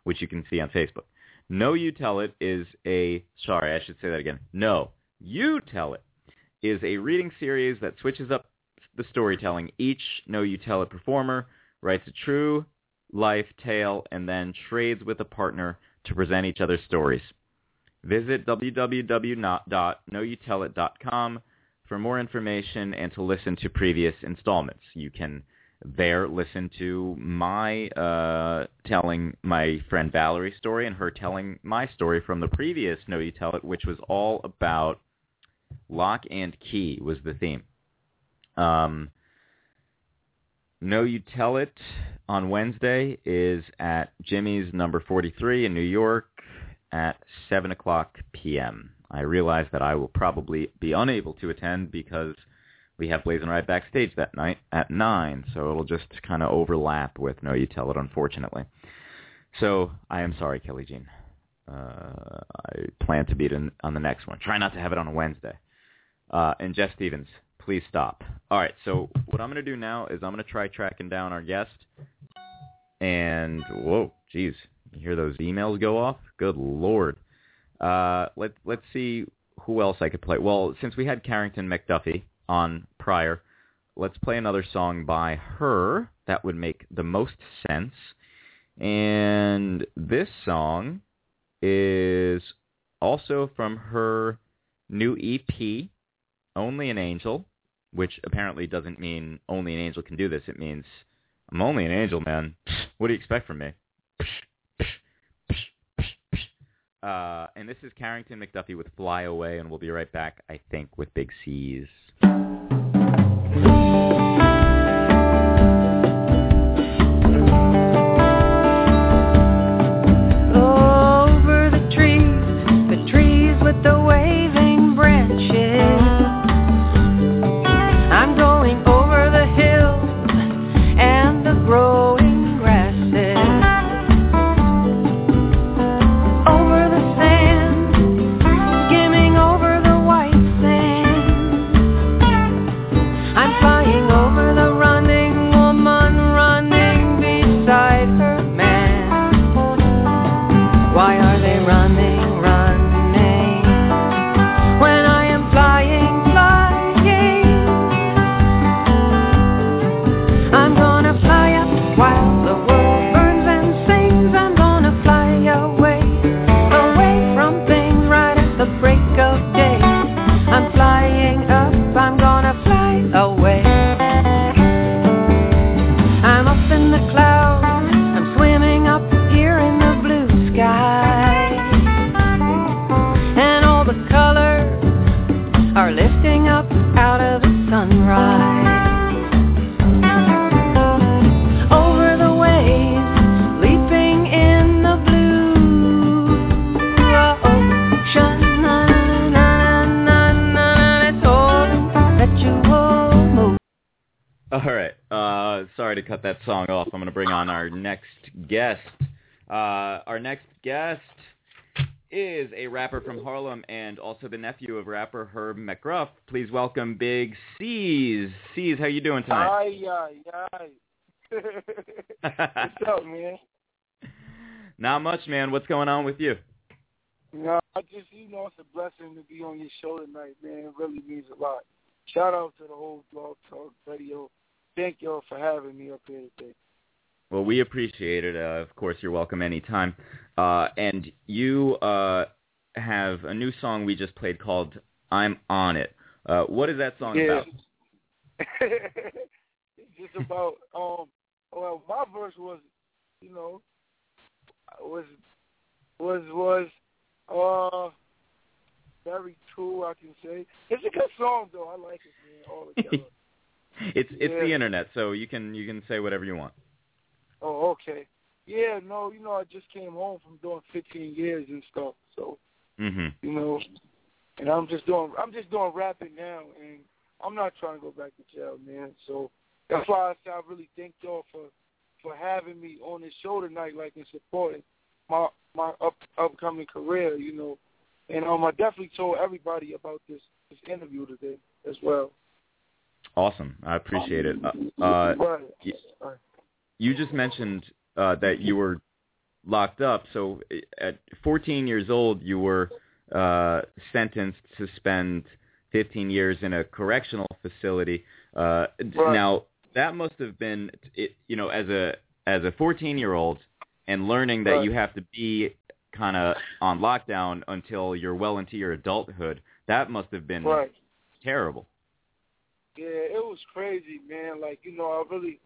which you can see on Facebook. No, You Tell It is a, sorry, I should say that again. No, You Tell It is a reading series that switches up the storytelling. Each No, You Tell It performer writes a true life tale and then trades with a partner to present each other's stories. Visit www.knowyoutellit.com for more information and to listen to previous installments. You can there listen to my uh, telling my friend Valerie's story and her telling my story from the previous No You Tell It, which was all about lock and key was the theme. Um, No You Tell It on Wednesday is at Jimmy's number 43 in New York at 7 o'clock p.m. I realize that I will probably be unable to attend because we have BlazinRy backstage that night at 9, so it'll just kind of overlap with No You Tell It, unfortunately. So I am sorry, Kelly Jean. Uh, I plan to be on the next one. Try not to have it on a Wednesday. Uh, and Jeff Stevens, please stop. All right, so what I'm going to do now is I'm going to try tracking down our guest. And, whoa, geez, you hear those emails go off? Good Lord. Uh, let, let's see who else I could play. Well, since we had Carrington MacDuffie on prior, let's play another song by her. That would make the most sense. And this song is also from her new EP, Only an Angel, which apparently doesn't mean only an angel can do this. It means I'm only an angel, man. What do you expect from me? Uh, and this is Carrington MacDuffie with Fly Away, and we'll be right back, I think, with Big Ces. And also the nephew of rapper Herb McGruff. Please welcome Big Ces. Ces, how you doing tonight? Aye, aye, aye. What's up, man? Not much, man. What's going on with you? No, I just, you know, it's a blessing to be on your show tonight, man. It really means a lot. Shout out to the whole Blog Talk Radio. Thank y'all for having me up here today. Well, we appreciate it. Uh, of course, you're welcome anytime. Uh, and you uh, have a new song we just played called "I'm On It." Uh, what is that song Yeah. about? it's just about um well my verse was you know was was was uh very true I can say. It's a good song though, I like it man all together. It's it's the internet, so you can you can say whatever you want. oh, okay. Yeah, no, you know, I just came home from doing fifteen years and stuff, so hmm you know and I'm just doing I'm just doing rapping now and I'm not trying to go back to jail, man. So that's why I say I really thank y'all for for having me on this show tonight, like and supporting my my up upcoming career, you know. And um I definitely told everybody about this this interview today as well. Awesome. I appreciate it. Uh, uh, you just mentioned uh, that you were locked up. So at 14 years old, you were uh, sentenced to spend 15 years in a correctional facility. Uh, Right. Now that must have been, it, you know, as a as a 14 year old and learning that Right. you have to be kind of on lockdown until you're well into your adulthood. That must have been Right. terrible. Yeah, it was crazy, man. Like, you know, I really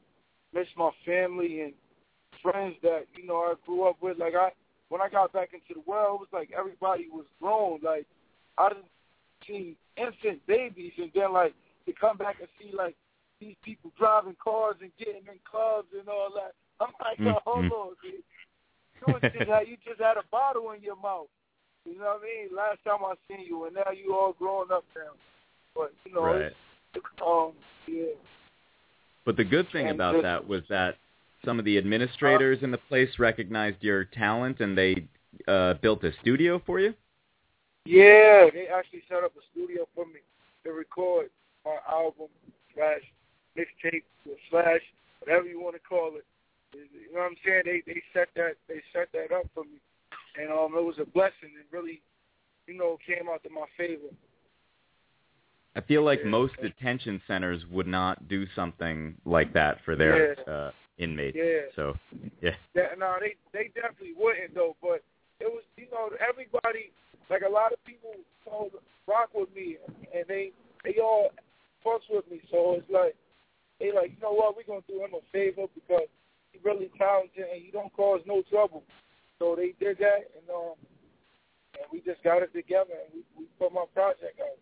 miss my family and friends that, you know, I grew up with. Like I when I got back into the world, it was like everybody was grown. Like I didn't see infant babies and then like to come back and see like these people driving cars and getting in clubs and all that. I'm like, oh, hold on, dude. You just had you just had a bottle in your mouth. You know what I mean? Last time I seen you and now you all grown up now. But you know, Right. it's um, yeah. But the good thing And about just- that was that some of the administrators in the place recognized your talent and they uh, built a studio for you. Yeah, they actually set up a studio for me to record my album slash mixtape slash whatever you want to call it. You know what I'm saying? They they set that they set that up for me, and um, it was a blessing. It really, you know, came out to my favor. I feel like most detention centers would not do something like that for their Yeah. uh, inmates. Yeah. So, yeah. Yeah, no, they they definitely wouldn't though. But it was, you know, everybody like a lot of people told rock with me, and they they all fucks with me. So it's like they like, you know what, we're gonna do him a favor because he's really talented and he don't cause no trouble. So they did that, and um, and we just got it together, and we, we put my project out.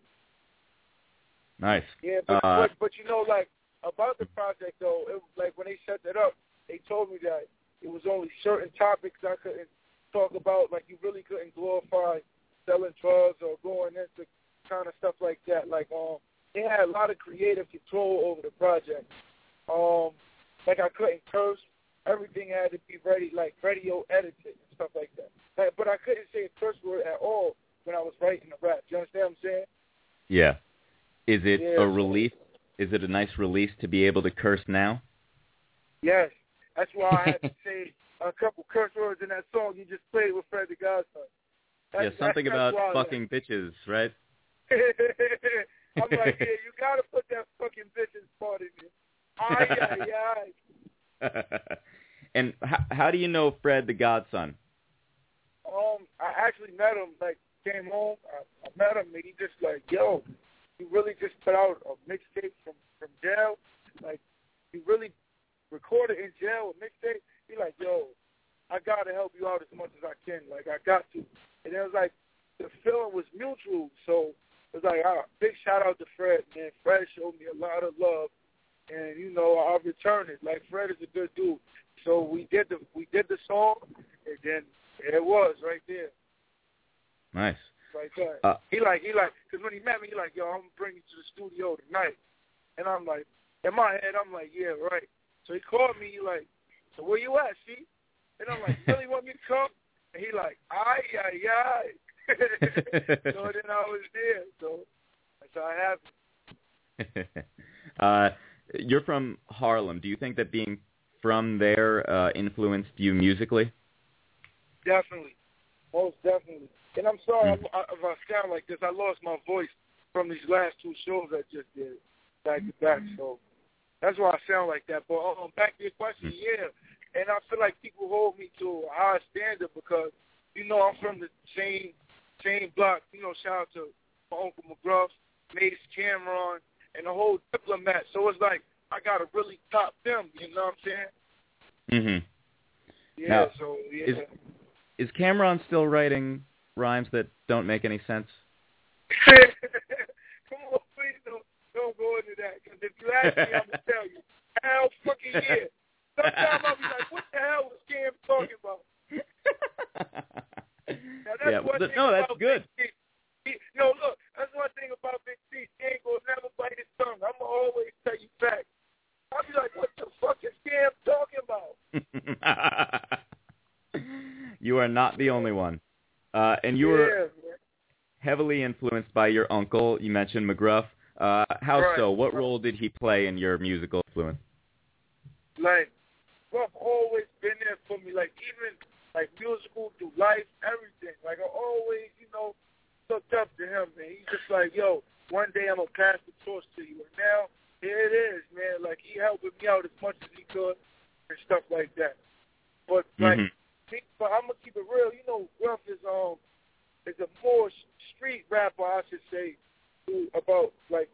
Nice. Yeah, but, Uh, but but you know, like about the project though, it was like when they set it up, they told me that it was only certain topics I couldn't talk about. Like you really couldn't glorify selling drugs or going into kind of stuff like that. Like um, they had a lot of creative control over the project. Um, like I couldn't curse. Everything had to be ready, like radio edited and stuff like that. Like, but I couldn't say a curse word at all when I was writing the rap. Do you understand what I'm saying? Yeah. Is it Yeah. a relief? Is it a nice release to be able to curse now? Yes. That's why I had to say a couple curse words in that song you just played with Fred the Godson. That's, yeah, something that's, about that's why I- fucking bitches, right? I'm like, yeah, you gotta put that fucking bitches part in there. Aye, aye, aye. and how, how do you know Fred the Godson? Um, I actually met him. Like, came home. I, I met him, and he just like, yo, he really just put out a mixtape from from jail. Like, he really recorded in jail a mixtape. He like, yo, I gotta help you out as much as I can. Like, I got to. And it was like, the feeling was mutual. So it was like, ah, big shout out to Fred, man. Fred showed me a lot of love, and you know, I'll return it. Like, Fred is a good dude. So we did the we did the song, and then it was right there. Nice. Like that. Uh, he like he like because when he met me, he like, yo, I'm gonna you to the studio tonight, and I'm like, in my head, I'm like, yeah, right. So he called me, he like, so where you at, see? And I'm like, really want me to come? And he like, ay, ay, ay. so then I was there. So that's how it happened. uh, you're from Harlem. Do you think that being from there uh, influenced you musically? Definitely. Most definitely. And I'm sorry Mm. I, if I sound like this. I lost my voice from these last two shows I just did back to back. So that's why I sound like that. But um, back to your question, yeah. And I feel like people hold me to a high standard because, you know, I'm from the same same block. You know, shout out to my Uncle McGruff, Mase Cam'ron, and the whole diplomat. So it's like I gotta really top them, you know what I'm saying? Mm-hmm. Yeah, Now, so yeah. Is is Cam'ron still writing rhymes that don't make any sense? Come on, please don't don't go into that. Because if you ask me, I'm gonna tell you. Hell fucking yeah. Sometimes I'll be like, what the hell was Cam talking about? Now, that's Yeah, one well, thing no, that's good. Big C. He, look, that's one thing about Big C. He ain't gonna never bite his tongue. I'm gonna always tell you facts. I'll be like, what the fuck is Cam talking about? you are not the only one. Uh, and you were yeah, heavily influenced by your uncle. You mentioned McGruff. Uh, how Right. so? What role did he play in your musical influence? Like, Ruff always been there for me. Like, even like musical through life, everything. Like, I always, you know, looked up to him, man. He's just like, yo, one day I'm gonna pass the torch to you. And now here it is, man. Like, he helping me out as much as he could and stuff like that. But like, Mhm. But I'm gonna keep it real. You know, Ruff is um is a more street rapper, I should say, who about like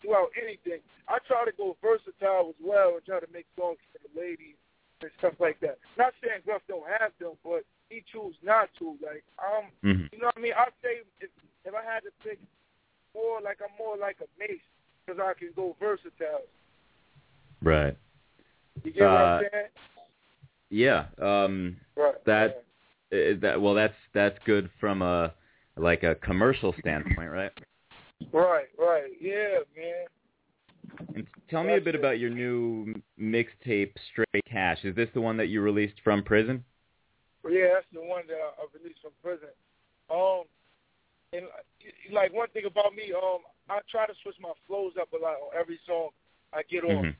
throughout anything. I try to go versatile as well and try to make songs for the ladies and stuff like that. Not saying Gruff don't have them, but he choose not to. Like um, Mhm. you know what I mean? I say if if I had to pick more, like I'm more like a Mase because I can go versatile. Right. You get what Uh, I'm saying? Yeah. Um, Right. that uh, that well, that's that's good from a like a commercial standpoint, right? Right, right. Yeah, man. And tell me a bit about your new mixtape, Straight Cash. Is this the one that you released from prison? Yeah, that's the one that I, I released from prison. Um, and uh, like one thing about me, um, I try to switch my flows up a lot on every song I get on. Mhm.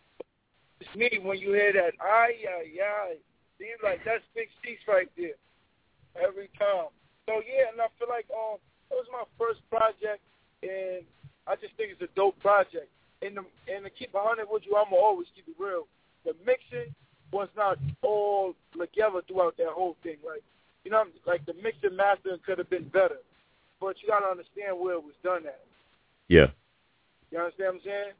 It's me when you hear that, ay, ay, ay. Seems like that's Big Ces right there every time. So yeah, and I feel like um, it was my first project, and I just think it's a dope project. And the, and to keep a hundred with you, I'ma always keep it real. The mixing was not all together throughout that whole thing. Like you know, like the mixing mastering could have been better, but you gotta understand where it was done at. Yeah. You understand what I'm saying?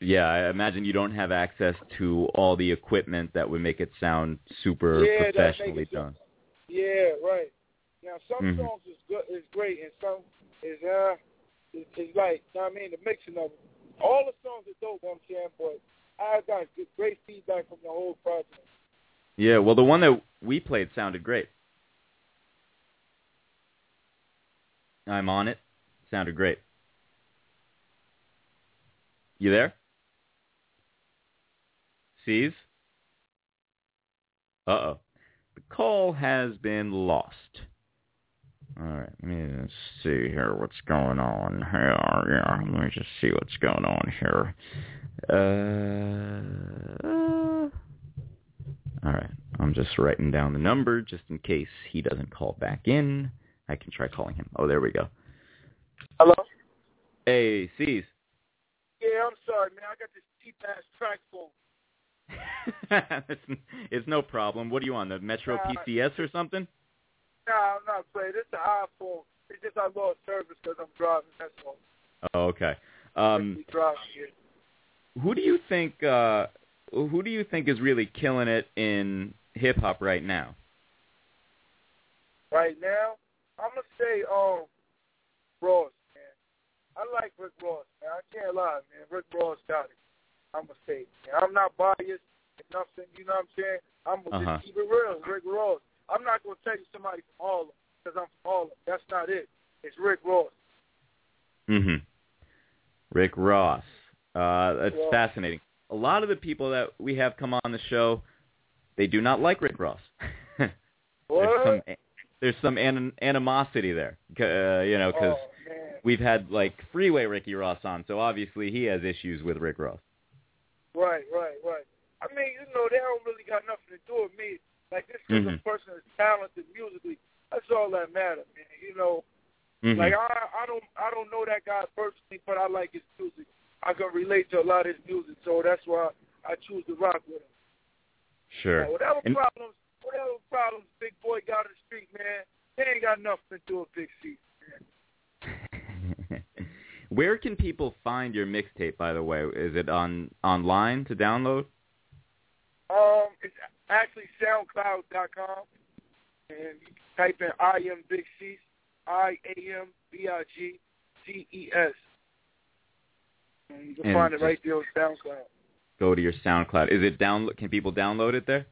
Yeah, I imagine you don't have access to all the equipment that would make it sound super Yeah, it professionally sound- done. Yeah, right. Now some Mhm. songs is good, is great, and some is uh, is, is like, you know what I mean, the mixing of it. All the songs are dope, you know what I'm saying, but I got good, great feedback from the whole project. Yeah, well, the one that we played sounded great. I'm on it. Sounded great. You there? Ces? Uh-oh. The call has been lost. All right, let me see here what's going on here. Yeah, let me just see what's going on here. Uh, all right, I'm just writing down the number just in case he doesn't call back in. I can try calling him. Oh, there we go. Hello? Hey, Ces. Yeah, I'm sorry, man. I got this cheap ass track phone. it's, it's no problem. What are you on, the Metro Uh, PCS or something? Nah, I'm not playing. It's the iPhone. It's just I lost service because I'm driving. That's all. Oh, okay. Um, driving here. who do you think? Uh, who do you think is really killing it in hip hop right now? Right now, I'm gonna say um Ross, man. I like Rick Ross, man. I can't lie, man. Rick Ross got it. I'm gonna say, man. I'm not biased and nothing. You know what I'm saying? I'm gonna Uh-huh. just keep it real. Rick Ross. I'm not gonna tell you somebody from Harlem because I'm from Harlem. That's not it. It's Rick Ross. Mm-hmm. Rick Ross. Uh, that's Yeah. fascinating. A lot of the people that we have come on the show, they do not like Rick Ross. There's some there's some an- animosity there, uh, you know, because Oh, we've had like Freeway Ricky Ross on, so obviously he has issues with Rick Ross. Right, right, right. I mean, you know, they don't really got nothing to do with me. Like this is a Mhm. person that's talented musically. That's all that matters, man. You know, Mhm. like I, I don't, I don't know that guy personally, but I like his music. I can relate to a lot of his music, so that's why I choose to rock with him. Sure. Now, whatever And- problems, whatever problems Big Boy got in the street, man, they ain't got nothing to do with Big C. Where can people find your mixtape? By the way, is it on online to download? Um, it's actually SoundCloud.com, and you can type in I am Big C, I A M B I G C E S. And you can And find it right there on SoundCloud. Go to your SoundCloud. Is it download? Can people download it there?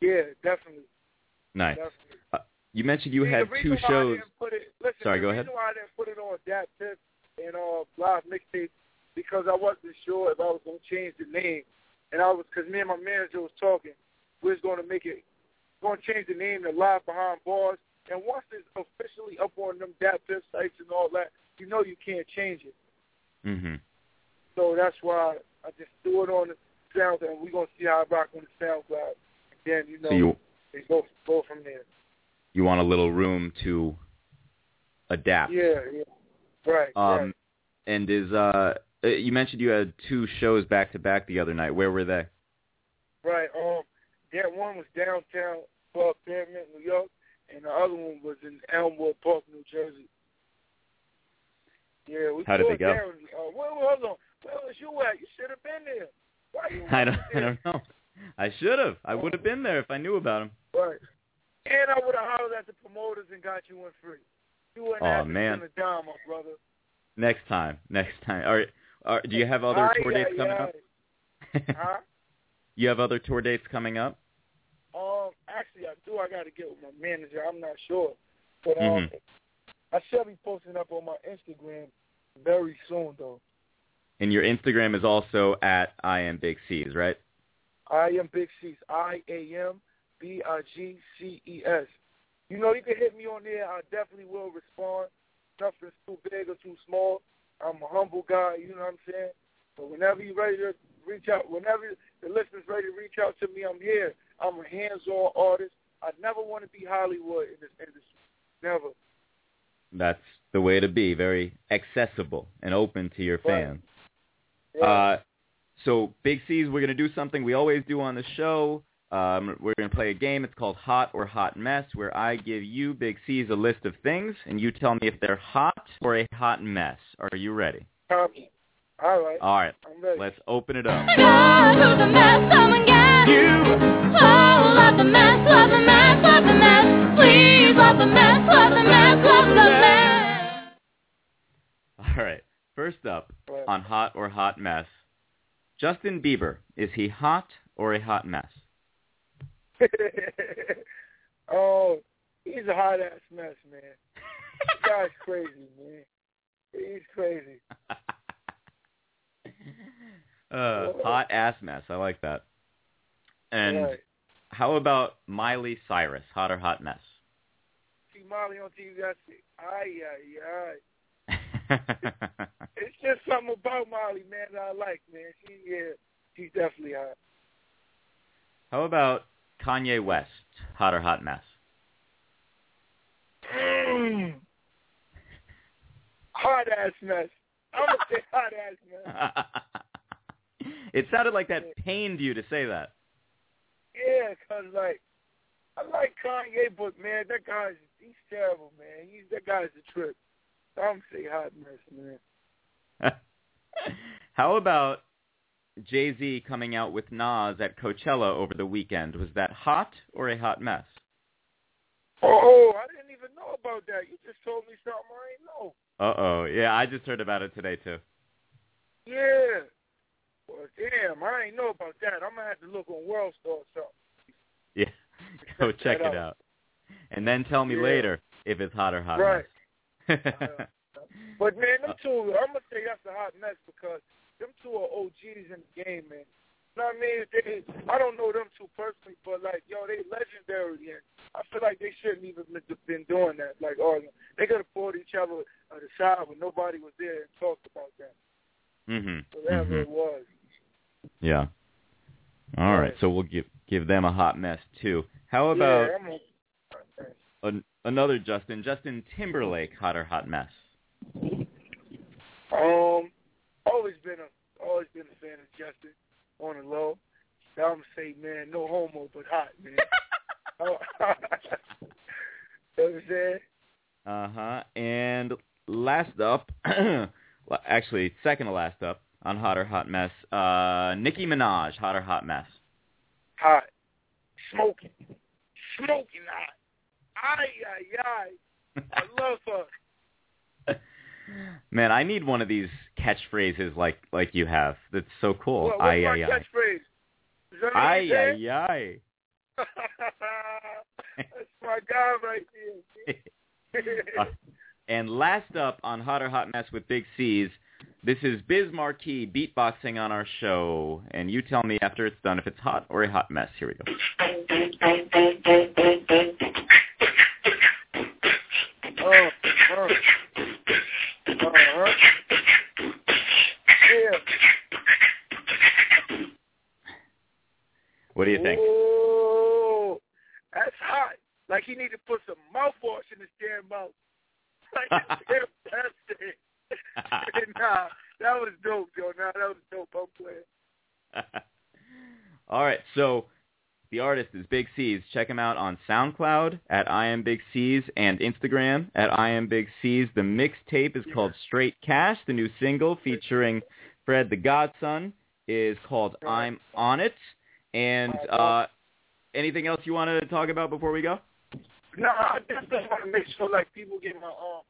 Yeah, definitely. Nice. definitely. Uh, you mentioned you See, had the two shows. it, listen, Sorry, the go reason ahead. why I didn't put it on that tip and uh, live mixtape because I wasn't sure if I was gonna change the name, and I was because me and my manager was talking. We was gonna make it, gonna change the name to Live Behind Bars, and once it's officially up on them Piff sites and all that, you know you can't change it. hmm So that's why I just threw it on the SoundCloud, and we're gonna see how I rock on the SoundCloud. And then you know So you they go go from there. you want a little room to adapt. Yeah, yeah. Right, Um, right. and is uh, uh, you mentioned you had two shows back to back the other night. Where were they? Right. Um, that one was downtown Club Pyramid, New York, and the other one was in Elmwood Park, New Jersey. Yeah, we How did they go? Down. Uh, where, hold on. Where was you at? You should have been there. Why you I don't wasn't I don't know. I should have. I would have been there if I knew about them. Right. And I would have hollered at the promoters and got you in free. You wouldn't Aw, have to man. spend a dime, brother. Next time. Next time. All right. All right. Do you have other Aye, tour dates aye, coming aye. up? Huh? You have other tour dates coming up? Um, actually, I do. I got to get with my manager. I'm not sure, but um, Mhm. I shall be posting up on my Instagram very soon, though. And your Instagram is also at I am Big Ces, right? I am Big Ces. I A M B I G C E S. You know, you can hit me on there. I definitely will respond. Nothing's too big or too small. I'm a humble guy. You know what I'm saying? But whenever you're ready to reach out, whenever the listeners ready to reach out to me, I'm here. I'm a hands-on artist. I never want to be Hollywood in this industry. Never. That's the way to be. Very accessible and open to your Right. fans. Yeah. Uh, so Big Ces, we're gonna do something we always do on the show. Um, we're gonna play a game. It's called Hot or Hot Mess, where I give you Big Ces a list of things, and you tell me if they're hot or a hot mess. Are you ready? Tommy. All right. All right. I'm ready. Let's open it up. God, who's a mess? Come and get you. Oh, love the mess, love the mess, love the mess. Please, love the mess, love the mess, love the mess. All right. First up on Hot or Hot Mess, Justin Bieber. Is he hot or a hot mess? oh, he's a hot ass mess, man. This guy's crazy, man. He's crazy. Uh, hot ass mess. I like that. And Right. how about Miley Cyrus? Hot or hot mess? See Molly on TV, I say, ay, ay, ay. It's just something about Molly, man, that I like, man. She, yeah, she's definitely hot. how about Kanye West? Hot or hot mess? Mm. Hot ass mess. I'm gonna say hot ass mess. it sounded like that pained you to say that. Yeah, 'cause like I like Kanye, but man, that guy's he's terrible, man. He's that guy's a trip. So I'm gonna say hot mess, man. How about Jay Z coming out with Nas at Coachella over the weekend? Was that hot or a hot mess? Oh, I didn't even know about that. You just told me something I didn't know. Uh oh. Yeah, I just heard about it today too. Yeah. Well, damn, I ain't know about that. I'm gonna have to look on World Star or something. Yeah. Go check it out. out. And then tell me Yeah. later if it's hot or hot Right. mess. But man, Uh, them two, I'm gonna say that's a hot mess because them two are OGs in the game, man. You know what I mean? They, I don't know them two personally, but like, yo, they legendary, and I feel like they shouldn't even been been doing that. Like, oh, they could have pulled each other at the side when nobody was there and talked about that. Mhm. Whatever Mhm. it was. Yeah. All right. So we'll give give them a hot mess too. How about yeah, a, an, another Justin? Justin Timberlake, hot or hot mess? Um, always been a always been a fan of Justin on the low. So I'm gonna say, man, no homo, but hot, man. oh, you know what I'm saying? Uh huh. And last up, actually second to last up on hot or hot mess, uh, Nicki Minaj, hot or hot mess? Hot, smoking, smoking hot. Ay ay ay. I love her. Man, I need one of these catchphrases like like you have. That's so cool. What, what's Ay my ay ay. catchphrase? Is that what Ay you said? ay ay. That's my guy right there. Uh, and last up on Hot or Hot Mess with Big Ces, this is Biz Markie beatboxing on our show. And you tell me after it's done if it's hot or a hot mess. Here we go. Oh, oh. Uh-huh. Yeah. What do you think? Oh, that's hot. Like he need to put some mouthwash in his damn mouth. Like it's damn nah, that was dope, yo. Nah, that was dope. I'm playing. All right, so the artist is Big Ces. Check him out on SoundCloud at I am Big Ces and Instagram at I am Big Ces. The mixtape is called Straight Cash. The new single featuring Fred the Godson is called I'm on It. And uh, anything else you want to talk about before we go? No, I definitely want to make sure like people get my um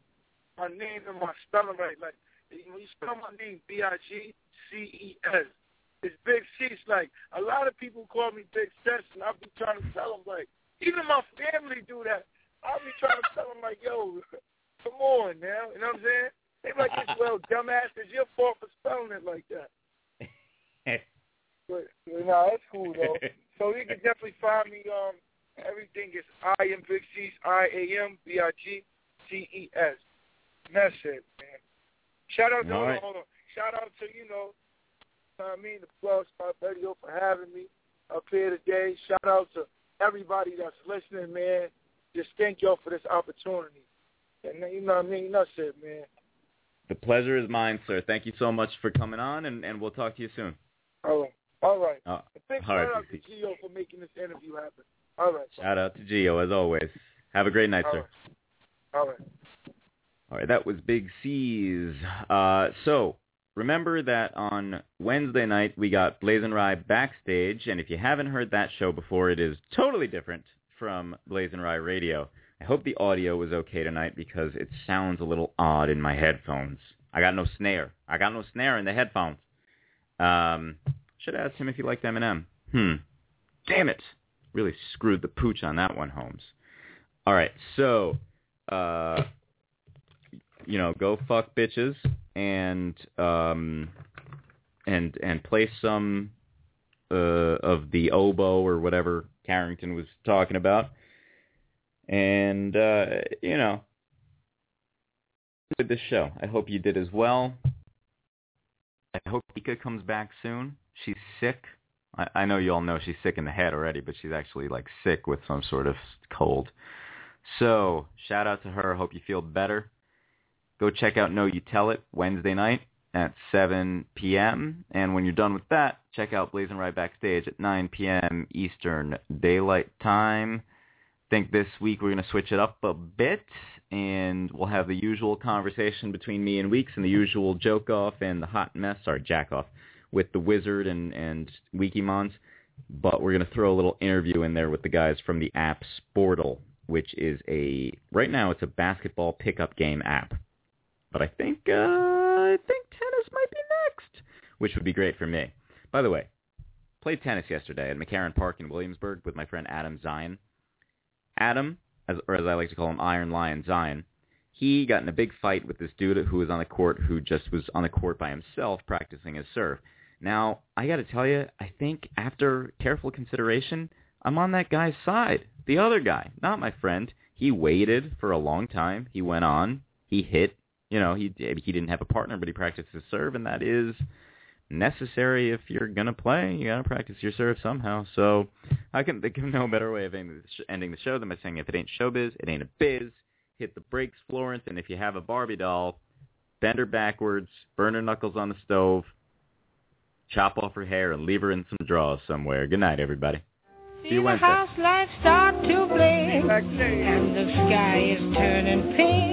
my name and my spelling right. Like when you spell my name B I G C E S, it's Big. It's like a lot of people call me Big Sense, and I'll be trying to tell them like even my family do that. I'll be trying to tell them like, yo, come on now, you know what I'm saying? They be like, this well, dumbass, it's your fault for spelling it like that. But you know, that's cool though. so you can definitely find me. Um, everything is I am Big Ces I A M B I G C E S. And That's it, man. Shout out to All hold on, hold on. Shout out to you know, I mean the Plus Spot Radio for having me up here today. Shout out to everybody that's listening, man. Just thank y'all for this opportunity. And you know what I mean? That's it, man. The pleasure is mine, sir. Thank you so much for coming on, and, and we'll talk to you soon. All right. All right. Uh, big all right, shout out to Gio for making this interview happen. All right. Shout out to Gio, as always. Have a great night, All sir. right. All right. All right, that was Big Ces. Uh, so remember that on Wednesday night we got BlazinRy backstage, and if you haven't heard that show before, it is totally different from BlazinRy Radio. I hope the audio was okay tonight because it sounds a little odd in my headphones. I got no snare. I got no snare in the headphones. Um, should have asked him if he liked Eminem. Hmm. Damn it. Really screwed the pooch on that one, Holmes. All right, so uh, you know, go fuck bitches and um and and play some uh of the oboe or whatever Carrington was talking about. And uh you know with this show. I hope you did as well. I hope Ika comes back soon. She's sick. I, I know you all know she's sick in the head already, but she's actually like sick with some sort of cold. So shout out to her. Hope you feel better. Go check out No You Tell It Wednesday night at 7 p.m. And when you're done with that, check out BlazinRy Backstage at 9 p.m. Eastern Daylight Time. I think this week we're going to switch it up a bit, and we'll have the usual conversation between me and Weeks and the usual joke off and the hot mess, sorry, jack off, with the Wizard and, and Wikimons. But we're going to throw a little interview in there with the guys from the app Sportle, which is a, right now it's a basketball pickup game app. But I think, uh, I think tennis might be next, which would be great for me. By the way, played tennis yesterday at McCarren Park in Williamsburg with my friend Adam Zion. Adam, as, or as I like to call him, Iron Lion Zion, he got in a big fight with this dude who was on the court who just was on the court by himself practicing his serve. Now, I got to tell you, I think after careful consideration, I'm on that guy's side. The other guy, not my friend. He waited for a long time. He went on. He hit. You know, he he didn't have a partner, but he practiced his serve, and that is necessary if you're gonna play. You gotta practice your serve somehow. So I can think of no better way of ending the, sh- ending the show than by saying, if it ain't showbiz, it ain't a biz. Hit the brakes, Florence, and if you have a Barbie doll, bend her backwards, burn her knuckles on the stove, chop off her hair, and leave her in some drawers somewhere. Good night, everybody. See you the house lights start to blink and the sky is turning pink.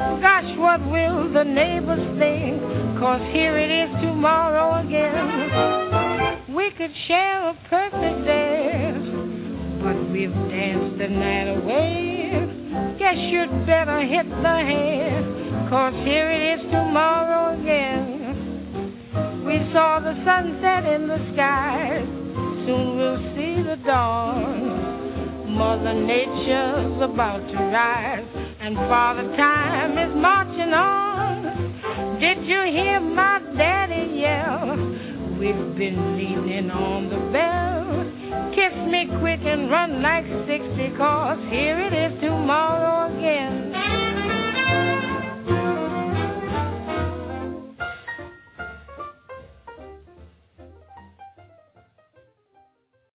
Gosh, what will the neighbors think? Cause here it is tomorrow again. We could share a perfect dance, but we've danced the night away. Guess you'd better hit the hay, cause here it is tomorrow again. We saw the sunset in the sky, soon we'll see the dawn. Mother Nature's about to rise, and Father Time is marching on. Did you hear my daddy yell? We've been leaning on the bell. Kiss me quick and run like 60, cause here it is tomorrow again.